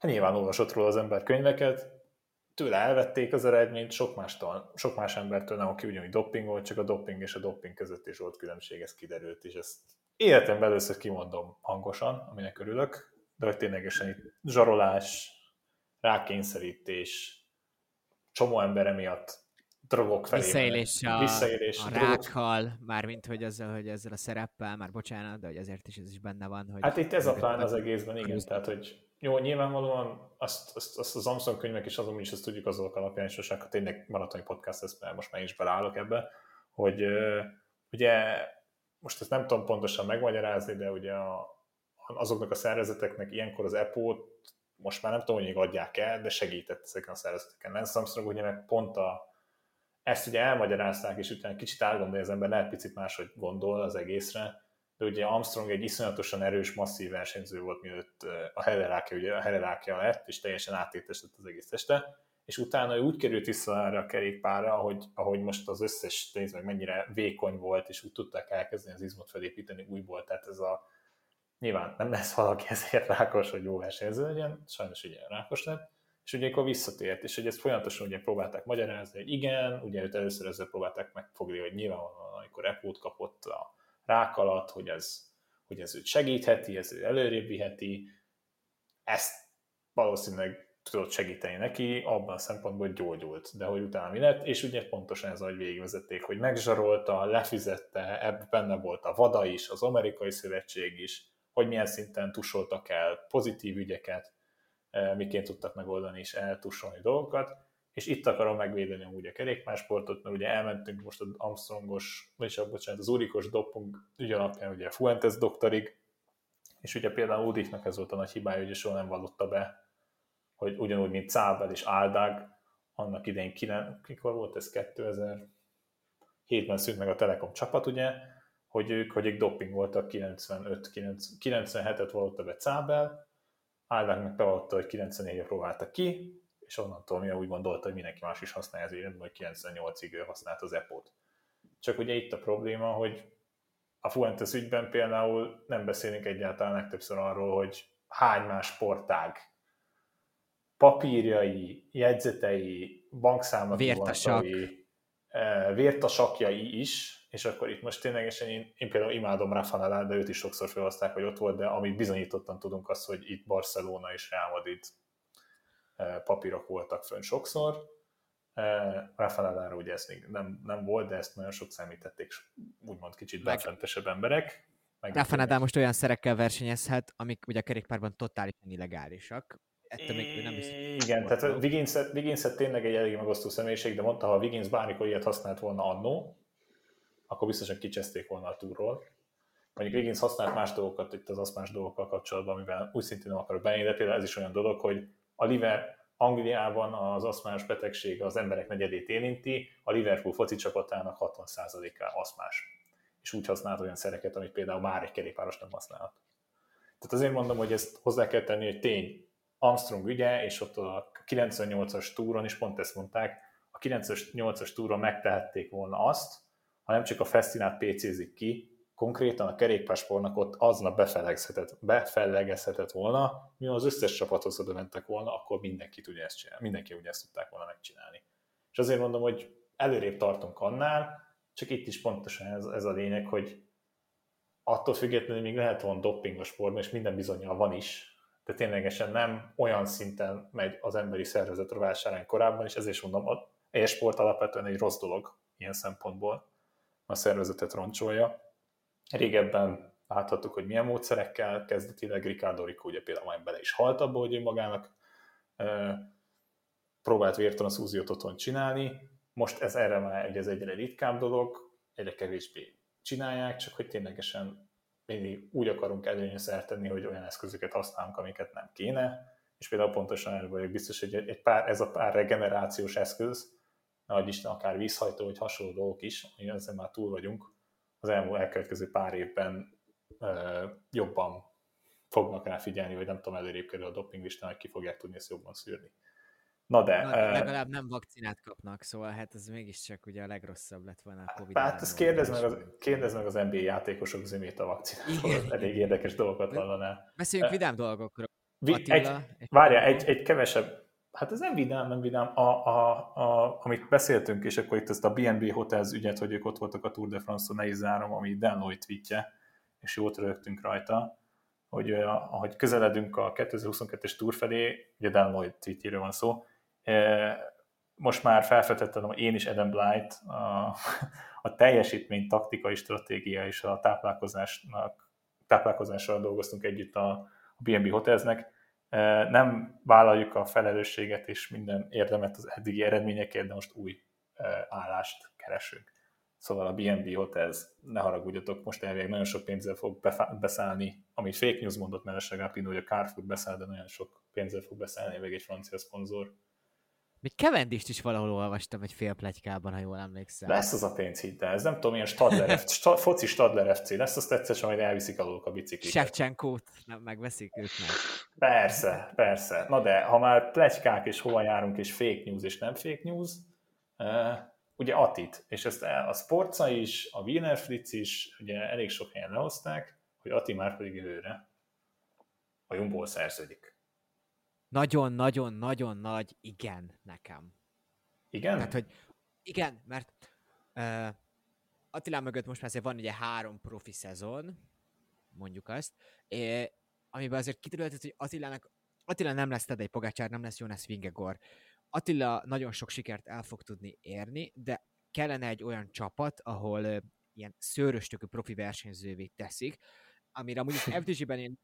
Hát nyilván olvasott róla az ember könyveket, tőle elvették az eredményt, sok, mástól, sok más embertől nem, aki ugyanúgy dopping volt, csak a dopping és a dopping között is volt különbség, ez kiderült, és ezt életemben először kimondom hangosan, aminek örülök, de hogy ténylegesen itt zsarolás, rákényszerítés, csomó embere miatt drogok felé. Visszaélés a, visszaélés, a rákkal, mármint hogy ezzel, hogy ezzel a szereppel, már bocsánat, de hogy ezért is ez is benne van. Hogy hát itt ez a plán az egészben, igen, tehát hogy jó, nyilvánvalóan azt, azt, azt az Amazon könyvek is azon is ezt tudjuk azok alapján, és ha tényleg maratoni podcast lesz, mert most már is belállok ebbe, hogy ugye most ezt nem tudom pontosan megmagyarázni, de ugye a, azoknak a szervezeteknek ilyenkor az EPO-t most már nem tudom, hogy adják el, de segített ezeken a szervezeteken. Lance Armstrong ugye meg pont a, ezt ugye elmagyarázták, és utána kicsit átgondolja az ember, lehet picit máshogy gondol az egészre, de ugye Armstrong egy iszonyatosan erős, masszív versenyző volt, mielőtt a helerákja, ugye a helerákja lett, és teljesen áttétesett az egész teste, és utána ő úgy került vissza erre a kerékpárra, ahogy, ahogy most az összes, nézd meg mennyire vékony volt, és úgy tudták elkezdeni az izmot felépíteni újból, tehát ez a, nyilván nem lesz valaki ezért rákos, hogy jó versenyző legyen, sajnos ugye rákos lett, és ugye akkor visszatért, és hogy ezt folyamatosan ugye próbálták magyarázni, hogy igen, ugye őt először ezzel próbálták megfogni, hogy nyilvánvalóan, amikor epót kapott a rák alatt, hogy ez, hogy ez őt segítheti, ez ő előrébb viheti, ezt valószínűleg tudott segíteni neki, abban a szempontból, hogy gyógyult, de hogy utána mi lett, és ugye pontosan ez, ahogy végigvezették, hogy megzsarolta, lefizette, ebben benne volt a VADA is, az amerikai szövetség is, hogy milyen szinten tusoltak el pozitív ügyeket, eh, miként tudtak megoldani és eltusolni dolgokat, és itt akarom megvédeni amúgy a kerékpársportot, mert ugye elmentünk most az Armstrongos, vagyis a, bocsánat, az úrikos doping ügy alapján ugye a Fuentes doktorig, és ugye például Udiknak ez volt a nagy hibája, hogy soha nem vallotta be, hogy ugyanúgy, mint Cábel és Áldág, annak idején, mikor volt ez 2007-ben szűnt meg a Telekom csapat, ugye, hogy ők, hogy ők doping voltak 95, 97-et volt be Cábel, Áldág meg bevallotta, hogy 94-re próbálta ki, és onnantól mi úgy gondolta, hogy mindenki más is használja az életben, hogy 98-ig ő használt az EPO-t. Csak ugye itt a probléma, hogy a Fuentes ügyben például nem beszélünk egyáltalán legtöbbször arról, hogy hány más sportág papírjai, jegyzetei, bankszámlatvontai, eh, vértasakjai is, és akkor itt most ténylegesen én, én például imádom Rafa Nadal, de őt is sokszor felhozták, hogy ott volt, de amit bizonyítottan tudunk az, hogy itt Barcelona és Real Madrid papírok voltak fönn sokszor. Rafa Nadalra ugye ez még nem, nem volt, de ezt nagyon sok számítették, úgymond kicsit belfentesebb emberek. Rafa Nadal most olyan szerekkel versenyezhet, amik ugye a kerékpárban totálisan illegálisak. Ettől még nem Igen, tehát Wiggins, Wiggins tényleg egy elég megosztó személyiség, de mondta, ha Wiggins bármikor ilyet használt volna annó, akkor biztosan kicseszték volna a túról. Mondjuk Wiggins használt más dolgokat itt az az más dolgokkal kapcsolatban, amivel úgy szintén nem akarok benni, de például ez is olyan dolog, hogy a Liver Angliában az aszmás betegség az emberek negyedét érinti, a Liverpool foci csapatának 60%-a aszmás. És úgy használt olyan szereket, amit például már egy kerékpáros nem használhat. Tehát azért mondom, hogy ezt hozzá kell tenni, hogy tény Armstrong ügye, és ott a 98-as túron is pont ezt mondták, a 98-as túron megtehették volna azt, ha nem csak a Festinát PC-zik ki, konkrétan a kerékpársportnak ott aznap befelegezhetett, befellegezhetett volna, mi az összes csapathoz oda mentek volna, akkor mindenki tudja ezt csinálni, mindenki ezt tudták volna megcsinálni. És azért mondom, hogy előrébb tartunk annál, csak itt is pontosan ez, ez a lényeg, hogy attól függetlenül még lehet volna dopping a sportban, és minden bizonyal van is, de ténylegesen nem olyan szinten megy az emberi szervezet rovásárán korábban, és ezért is mondom, a e-sport alapvetően egy rossz dolog ilyen szempontból, a szervezetet roncsolja. Régebben láthattuk, hogy milyen módszerekkel kezdetileg Ricardo Rico ugye például majd bele is halt abba, hogy ő magának próbált vérton szúziót otthon csinálni, most ez erre már egy, ez egyre ritkább dolog, egyre kevésbé csinálják, csak hogy ténylegesen mindig úgy akarunk előnyöszert tenni, hogy olyan eszközöket használunk, amiket nem kéne, és például pontosan erről vagyok biztos, hogy egy pár, ez a pár regenerációs eszköz, nagy Isten, akár vízhajtó, vagy hasonló dolgok is, ezzel már túl vagyunk, az elmúlt elkövetkező pár évben jobban fognak rá figyelni, vagy nem tudom, előrébb kerül a dopinglistán, hogy ki fogják tudni ezt jobban szűrni. Na de... Na, uh, legalább nem vakcinát kapnak, szóval hát ez mégiscsak ugye a legrosszabb lett volna a Covid. Hát ezt kérdezd meg, az, kérdezd meg az NBA játékosok zömét a vakcinát, elég érdekes dolgokat hallaná. Beszéljünk uh, vidám dolgokról. Vi, Attila, egy, várja, egy, egy kevesebb, hát ez nem vidám, nem vidám, a, a, a, amit beszéltünk, és akkor itt ezt a BNB Hotels ügyet, hogy ők ott voltak a Tour de France-on, ne zárom, ami Dan Lloyd tweetje, és jót rögtünk rajta, hogy ahogy közeledünk a 2022-es Tour felé, ugye Dan Lloyd tweetjéről van szó, most már felfedeztem, hogy én is Adam Blight a, a teljesítmény, taktikai stratégia és a táplálkozásnak, táplálkozással dolgoztunk együtt a, a BNB Hotelsnek. Nem vállaljuk a felelősséget és minden érdemet az eddigi eredményekért, de most új állást keresünk. Szóval a BNB Hotels, ne haragudjatok, most elvileg nagyon sok pénzzel fog beszállni, amit fake news mondott mellesleg Ápino, hogy a Carrefour beszáll, de nagyon sok pénzzel fog beszállni, még egy francia szponzor még Kevendist is valahol olvastam egy fél plegykában, ha jól emlékszem. Lesz az a pénz, hidd el. Ez nem tudom, ilyen Stadler FC, sta, foci Stadler FC. Lesz az tetszes, majd elviszik alul a bicikliket. Sevcsenkót nem megveszik ők meg. Persze, persze. Na de, ha már plegykák és hova járunk, és fake news és nem fake news, ugye Atit, és ezt a Sportca is, a Wiener Fritz is, ugye elég sok helyen lehozták, hogy Ati már pedig jövőre a Jumbo szerződik nagyon-nagyon-nagyon nagy igen nekem. Igen? Tehát, hogy igen, mert uh, Attilán mögött most már azért van ugye három profi szezon, mondjuk azt, amiben azért kiterülhetett, hogy Attilának, Attila nem lesz Tadej Pogácsár, nem lesz Jonas Vingegor. Attila nagyon sok sikert el fog tudni érni, de kellene egy olyan csapat, ahol uh, ilyen szőröstökű profi versenyzővé teszik, amire amúgy FDG-ben én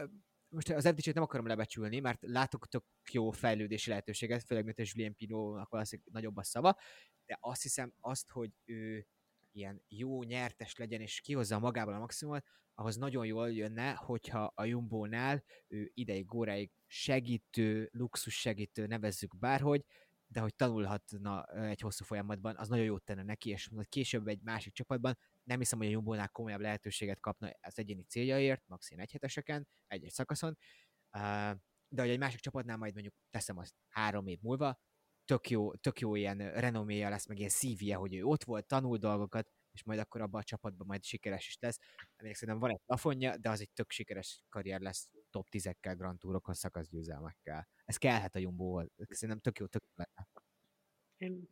uh, most az fdc nem akarom lebecsülni, mert látok tök jó fejlődési lehetőséget, főleg mint a Julien Pinot, valószínűleg nagyobb a szava, de azt hiszem azt, hogy ő ilyen jó nyertes legyen, és kihozza magából a maximumot, ahhoz nagyon jól jönne, hogyha a Jumbo-nál ő ideig, góráig segítő, luxus segítő, nevezzük bárhogy, de hogy tanulhatna egy hosszú folyamatban, az nagyon jót tenne neki, és később egy másik csapatban nem hiszem, hogy a Jumbo-nál komolyabb lehetőséget kapna az egyéni céljaért, max. egy heteseken, egy-egy szakaszon, de hogy egy másik csapatnál majd mondjuk teszem azt három év múlva, tök jó, tök jó ilyen renoméja lesz, meg ilyen szívje, hogy ő ott volt, tanul dolgokat, és majd akkor abban a csapatban majd sikeres is lesz. Aminek szerintem van egy plafonja, de az egy tök sikeres karrier lesz top 10-ekkel, Grand Tourokon, szakaszgyőzelmekkel. Ez kellhet a jumbo Szerintem tök jó, tök lenne. Én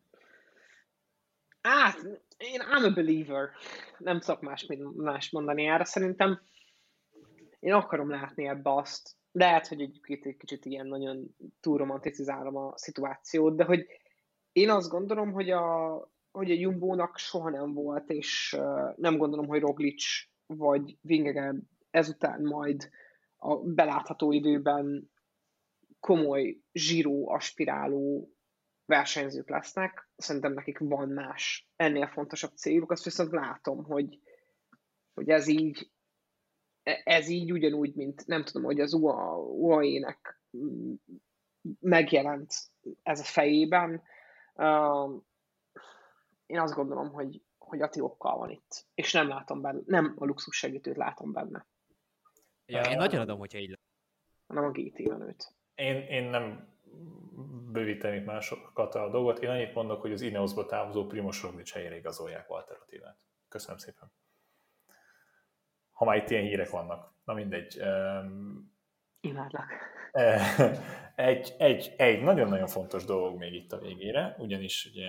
Hát, én I'm a believer. Nem tudok más, más mondani erre. Szerintem én akarom látni ebbe azt. Lehet, hogy egyébként egy kicsit ilyen nagyon túl romanticizálom a szituációt, de hogy én azt gondolom, hogy a, hogy a Jumbo-nak soha nem volt, és nem gondolom, hogy Roglic vagy Vingegaard ezután majd a belátható időben komoly zsíró aspiráló versenyzők lesznek, szerintem nekik van más, ennél fontosabb céljuk, azt viszont látom, hogy, hogy ez így ez így ugyanúgy, mint nem tudom, hogy az UAE-nek megjelent ez a fejében. Én azt gondolom, hogy, hogy Ati okkal van itt, és nem látom benne, nem a luxus segítőt látom benne. Ja, én nagyon adom, hogyha így. Hanem a GT menőt. Én, én nem bővíteni másokat a dolgot. Én annyit mondok, hogy az Ineosba távozó Primoz Roglic helyére igazolják Walter Attilát. Köszönöm szépen. Ha már itt ilyen hírek vannak. Na mindegy. Um, Imádlak. Egy, egy, egy nagyon-nagyon fontos dolog még itt a végére, ugyanis ugye...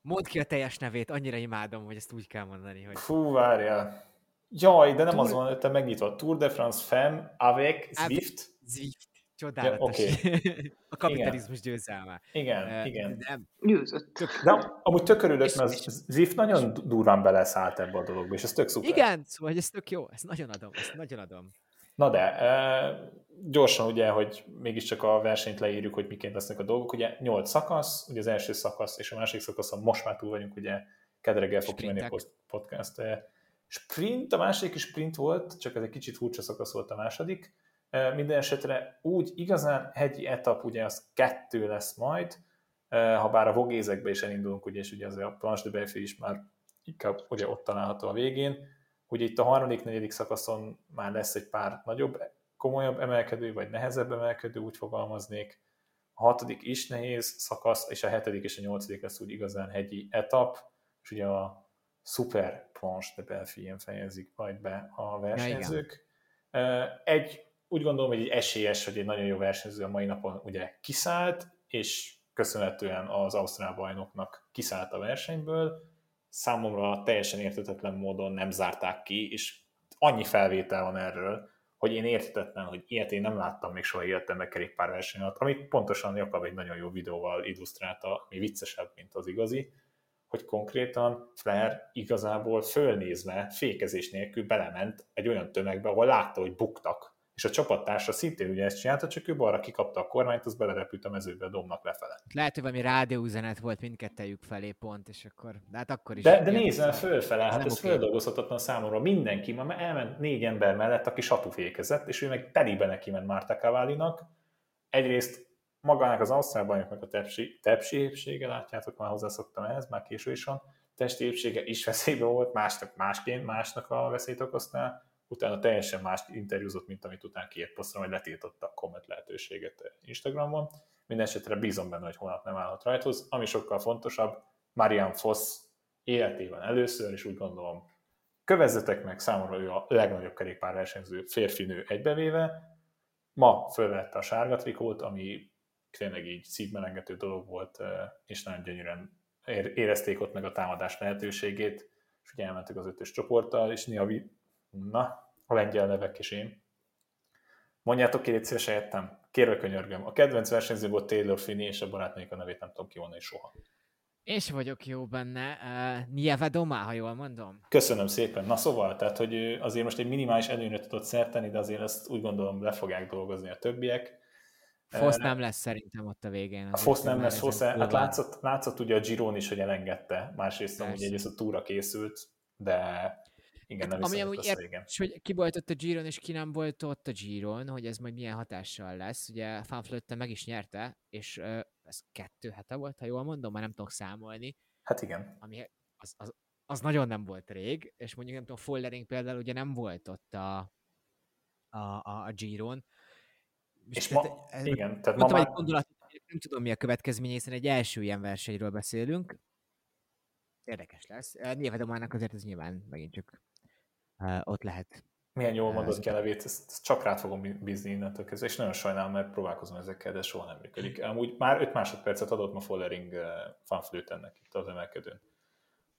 Mondd ki a teljes nevét, annyira imádom, hogy ezt úgy kell mondani, hogy... Fú, várjál. Jaj, de nem Tour... az van előtte megnyitva. Tour de France Femme avec Zwift. Zwift. Csodálatos. Ja, okay. a kapitalizmus igen. győzelme. Igen, uh, igen. Nem. Győzött. Tök... De amúgy tök örülök, mert Zwift nagyon durván beleszállt ebbe a dologba, és ez tök szuper. Igen, szóval ez tök jó, ezt nagyon adom, ezt nagyon adom. Na de, e, gyorsan ugye, hogy mégiscsak a versenyt leírjuk, hogy miként lesznek a dolgok. Ugye 8 szakasz, ugye az első szakasz és a másik szakaszon most már túl vagyunk, ugye kedreggel fog kimenni a podcast. Sprint, a második is sprint volt, csak ez egy kicsit furcsa szakasz volt a második. Minden esetre úgy igazán hegyi etap, ugye az kettő lesz majd, ha bár a vogézekbe is elindulunk, ugye, és ugye az a Planche de Belfi is már inkább ugye ott található a végén, hogy itt a harmadik, negyedik szakaszon már lesz egy pár nagyobb, komolyabb emelkedő, vagy nehezebb emelkedő, úgy fogalmaznék. A hatodik is nehéz szakasz, és a hetedik és a nyolcadik lesz úgy igazán hegyi etap, és ugye a Super Planche de Belfien fejezik majd be a versenyzők. Ja, egy, úgy gondolom, hogy egy esélyes, hogy egy nagyon jó versenyző a mai napon ugye kiszállt, és köszönhetően az Ausztrál bajnoknak kiszállt a versenyből, számomra teljesen értetetlen módon nem zárták ki, és annyi felvétel van erről, hogy én értetetlen, hogy ilyet én nem láttam még soha életemben kerékpárverseny alatt, amit pontosan Jakab egy nagyon jó videóval illusztrálta, ami viccesebb, mint az igazi, hogy konkrétan Flair igazából fölnézve, fékezés nélkül belement egy olyan tömegbe, ahol látta, hogy buktak és a csapattársa szintén ugye ezt csinálta, csak ő balra kikapta a kormányt, az belerepült a mezőbe a domnak lefele. Lehet, hogy valami rádióüzenet volt mindkettejük felé pont, és akkor, de hát akkor is. De, de nézzel fölfele, hát ez okay. földolgozhatatlan számomra. Mindenki, ma elment négy ember mellett, aki satufékezett, és ő meg telibe neki ment Márta Cavallinak. Egyrészt magának az Ausztrál bajnoknak a tepsi, tepsi épsége, látjátok, már hozzászoktam ehhez, már késő is van, testi épsége is veszélyben volt, másnak másként, másnak a veszélyt okoztál, utána teljesen más interjúzott, mint amit utána kiért posztra, majd letiltotta a komment lehetőséget Instagramon. Mindenesetre bízom benne, hogy holnap nem állhat rajthoz. Ami sokkal fontosabb, Marian Foss életében először, és úgy gondolom, kövezzetek meg, számomra ő a legnagyobb kerékpárversenyző férfinő egybevéve. Ma fölvette a sárga trikót, ami tényleg így szívmelengető dolog volt, és nagyon gyönyörűen érezték ott meg a támadás lehetőségét, és ugye elmentek az ötös csoporttal, és néha Na, a lengyel nevek is én. Mondjátok ki, légy helyettem. Kérlek, könyörgöm. A kedvenc versenyző volt Taylor Finney, és a barátnék a nevét nem tudom kivonni soha. Én sem vagyok jó benne. Uh, Nieve Domá, ha jól mondom. Köszönöm szépen. Na szóval, tehát, hogy azért most egy minimális előnyre tudott szerteni, de azért ezt úgy gondolom le fogják dolgozni a többiek. Fosz nem lesz szerintem ott a végén. A Fosz nem lesz, Fosz, hát látszott, látszott ugye a Giron is, hogy elengedte, másrészt amúgy egyrészt a túra készült, de igen, nem Ami amúgy érdekes, hogy ki volt ott a Giron, és ki nem volt ott a Giron, hogy ez majd milyen hatással lesz. Ugye Fanflötte meg is nyerte, és uh, ez kettő hete volt, ha jól mondom, már nem tudok számolni. Hát igen. Ami az, az, az nagyon nem volt rég, és mondjuk nem tudom, Follering például ugye nem volt ott a, a, a, a Giron. És, és ma, ez, igen, tehát ma már... egy gondolatot, nem tudom mi a következménye, hiszen egy első ilyen versenyről beszélünk. Érdekes lesz. Nyilván azért ez nyilván megint csak ott lehet. Milyen jól mondod ki a nevét, ezt, ezt csak rád fogom bízni innentől kezdve, és nagyon sajnálom, mert próbálkozom ezekkel, de soha nem működik. Amúgy már 5 másodpercet adott ma Follering uh, fanflőtennek itt az emelkedőn.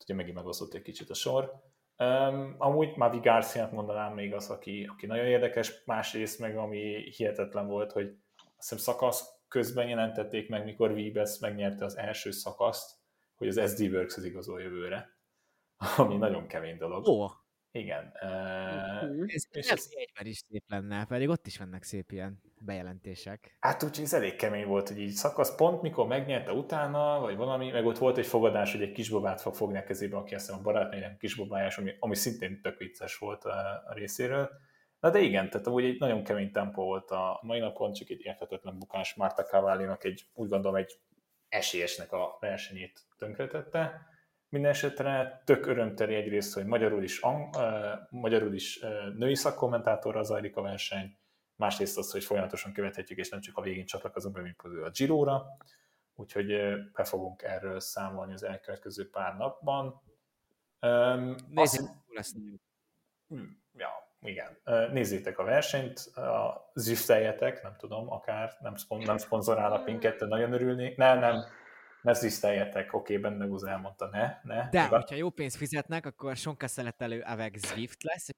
Ugye megint megosztott egy kicsit a sor. Um, amúgy Mavi garcia mondanám még az, aki, aki nagyon érdekes, másrészt meg ami hihetetlen volt, hogy azt hiszem szakasz közben jelentették meg, mikor Vibes megnyerte az első szakaszt, hogy az SD Works az igazol jövőre, ami nagyon kemény dolog. Ó, igen. Uh, ez és ez egyben is szép lenne, pedig ott is vannak szép ilyen bejelentések. Hát úgyhogy ez elég kemény volt, hogy így szakasz pont, mikor megnyerte utána, vagy valami, meg ott volt egy fogadás, hogy egy kisbabát fog fogni a kezébe, aki azt hiszem a barátnőjének kisbabájás, ami, ami szintén tök vicces volt a, a részéről. Na de igen, tehát amúgy egy nagyon kemény tempó volt a mai napon, csak egy érthetetlen bukás Marta Cavalli-nak egy, úgy gondolom, egy esélyesnek a versenyét tönkretette minden esetre tök örömteli egyrészt, hogy magyarul is, ang, magyarul is női szakkommentátorra zajlik a verseny, másrészt az, hogy folyamatosan követhetjük, és nem csak a végén csatlakozunk be, mint a Giro-ra, úgyhogy be fogunk erről számolni az elkövetkező pár napban. Nézzük, azt, lesz hm, Ja, igen, nézzétek a versenyt, a züszteljetek, nem tudom, akár nem, szpon, nem szponzorálnak minket, de nagyon örülnék. Nem, nem, ne züszteljetek, oké, okay, benne az elmondta, ne, ne. De, hogyha jó pénzt fizetnek, akkor sonka szeletelő Avec Zwift lesz,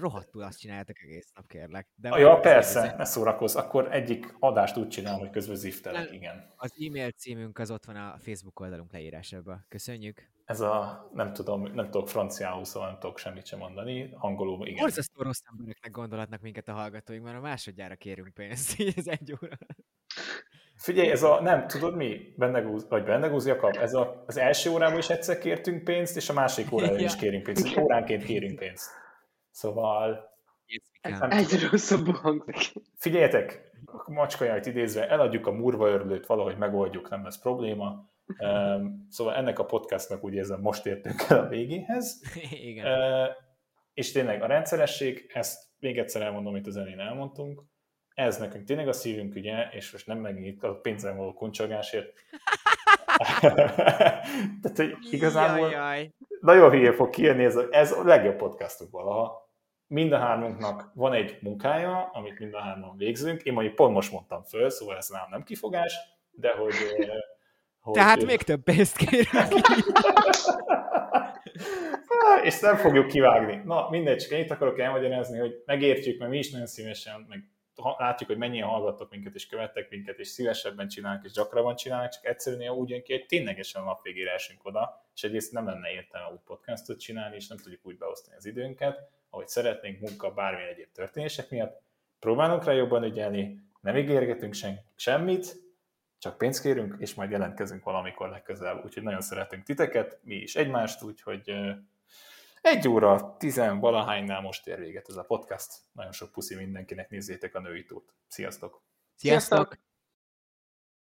rohadtul azt csináljátok egész nap, kérlek. De ah, ja, persze, ezért... ne szórakozz. Akkor egyik adást úgy csinálom, hogy közben ziftelek, igen. Az e-mail címünk az ott van a Facebook oldalunk leírásában. Köszönjük. Ez a, nem tudom, nem tudok franciául, szóval nem tudok semmit sem mondani. Angolul, igen. Borzasztó rossz embereknek gondolatnak minket a hallgatóink, mert a másodjára kérünk pénzt, így ez egy óra. Figyelj, ez a, nem, tudod mi? Bennegúz, vagy Bennegúz Jakab, ez a, az első órában is egyszer kértünk pénzt, és a másik órában is kérünk pénzt. Óránként kérünk pénzt. Szóval... Egyre rosszabb hangzik. Figyeljetek, macskaját idézve, eladjuk a murva örlőt, valahogy megoldjuk, nem lesz probléma. Um, szóval ennek a podcastnak úgy érzem, most értünk el a végéhez. Igen. Uh, és tényleg a rendszeresség, ezt még egyszer elmondom, amit az elén elmondtunk, ez nekünk tényleg a szívünk ügye, és most nem megint a pénzen való kuncsogásért. Tehát, hogy igazából jaj, jaj. nagyon hülye fog kijönni, ez a, ez a legjobb podcastunk valaha. Mind a hármunknak van egy munkája, amit mind a hárman végzünk. Én majd pont most mondtam föl, szóval ez nem, nem kifogás, de hogy... hogy Tehát ő... még több pénzt kérünk. és nem fogjuk kivágni. Na, mindegy, csak itt akarok elmagyarázni, hogy megértjük, mert mi is nagyon szívesen, meg látjuk, hogy mennyien hallgattok minket, és követtek minket, és szívesebben csinálnak, és gyakrabban csinálnak, csak egyszerűen úgy jön ki, hogy ténylegesen a nap végére esünk oda, és egyrészt nem lenne értelme úgy podcastot csinálni, és nem tudjuk úgy beosztani az időnket, ahogy szeretnénk munka, bármilyen egyéb történések miatt. Próbálunk rá jobban ügyelni, nem ígérgetünk sen, semmit, csak pénzt kérünk, és majd jelentkezünk valamikor legközelebb. Úgyhogy nagyon szeretünk titeket, mi is egymást, úgyhogy egy óra, tizen valahánynál most ér véget ez a podcast. Nagyon sok puszi mindenkinek, nézzétek a női túrt. Sziasztok! Sziasztok! Sziasztok!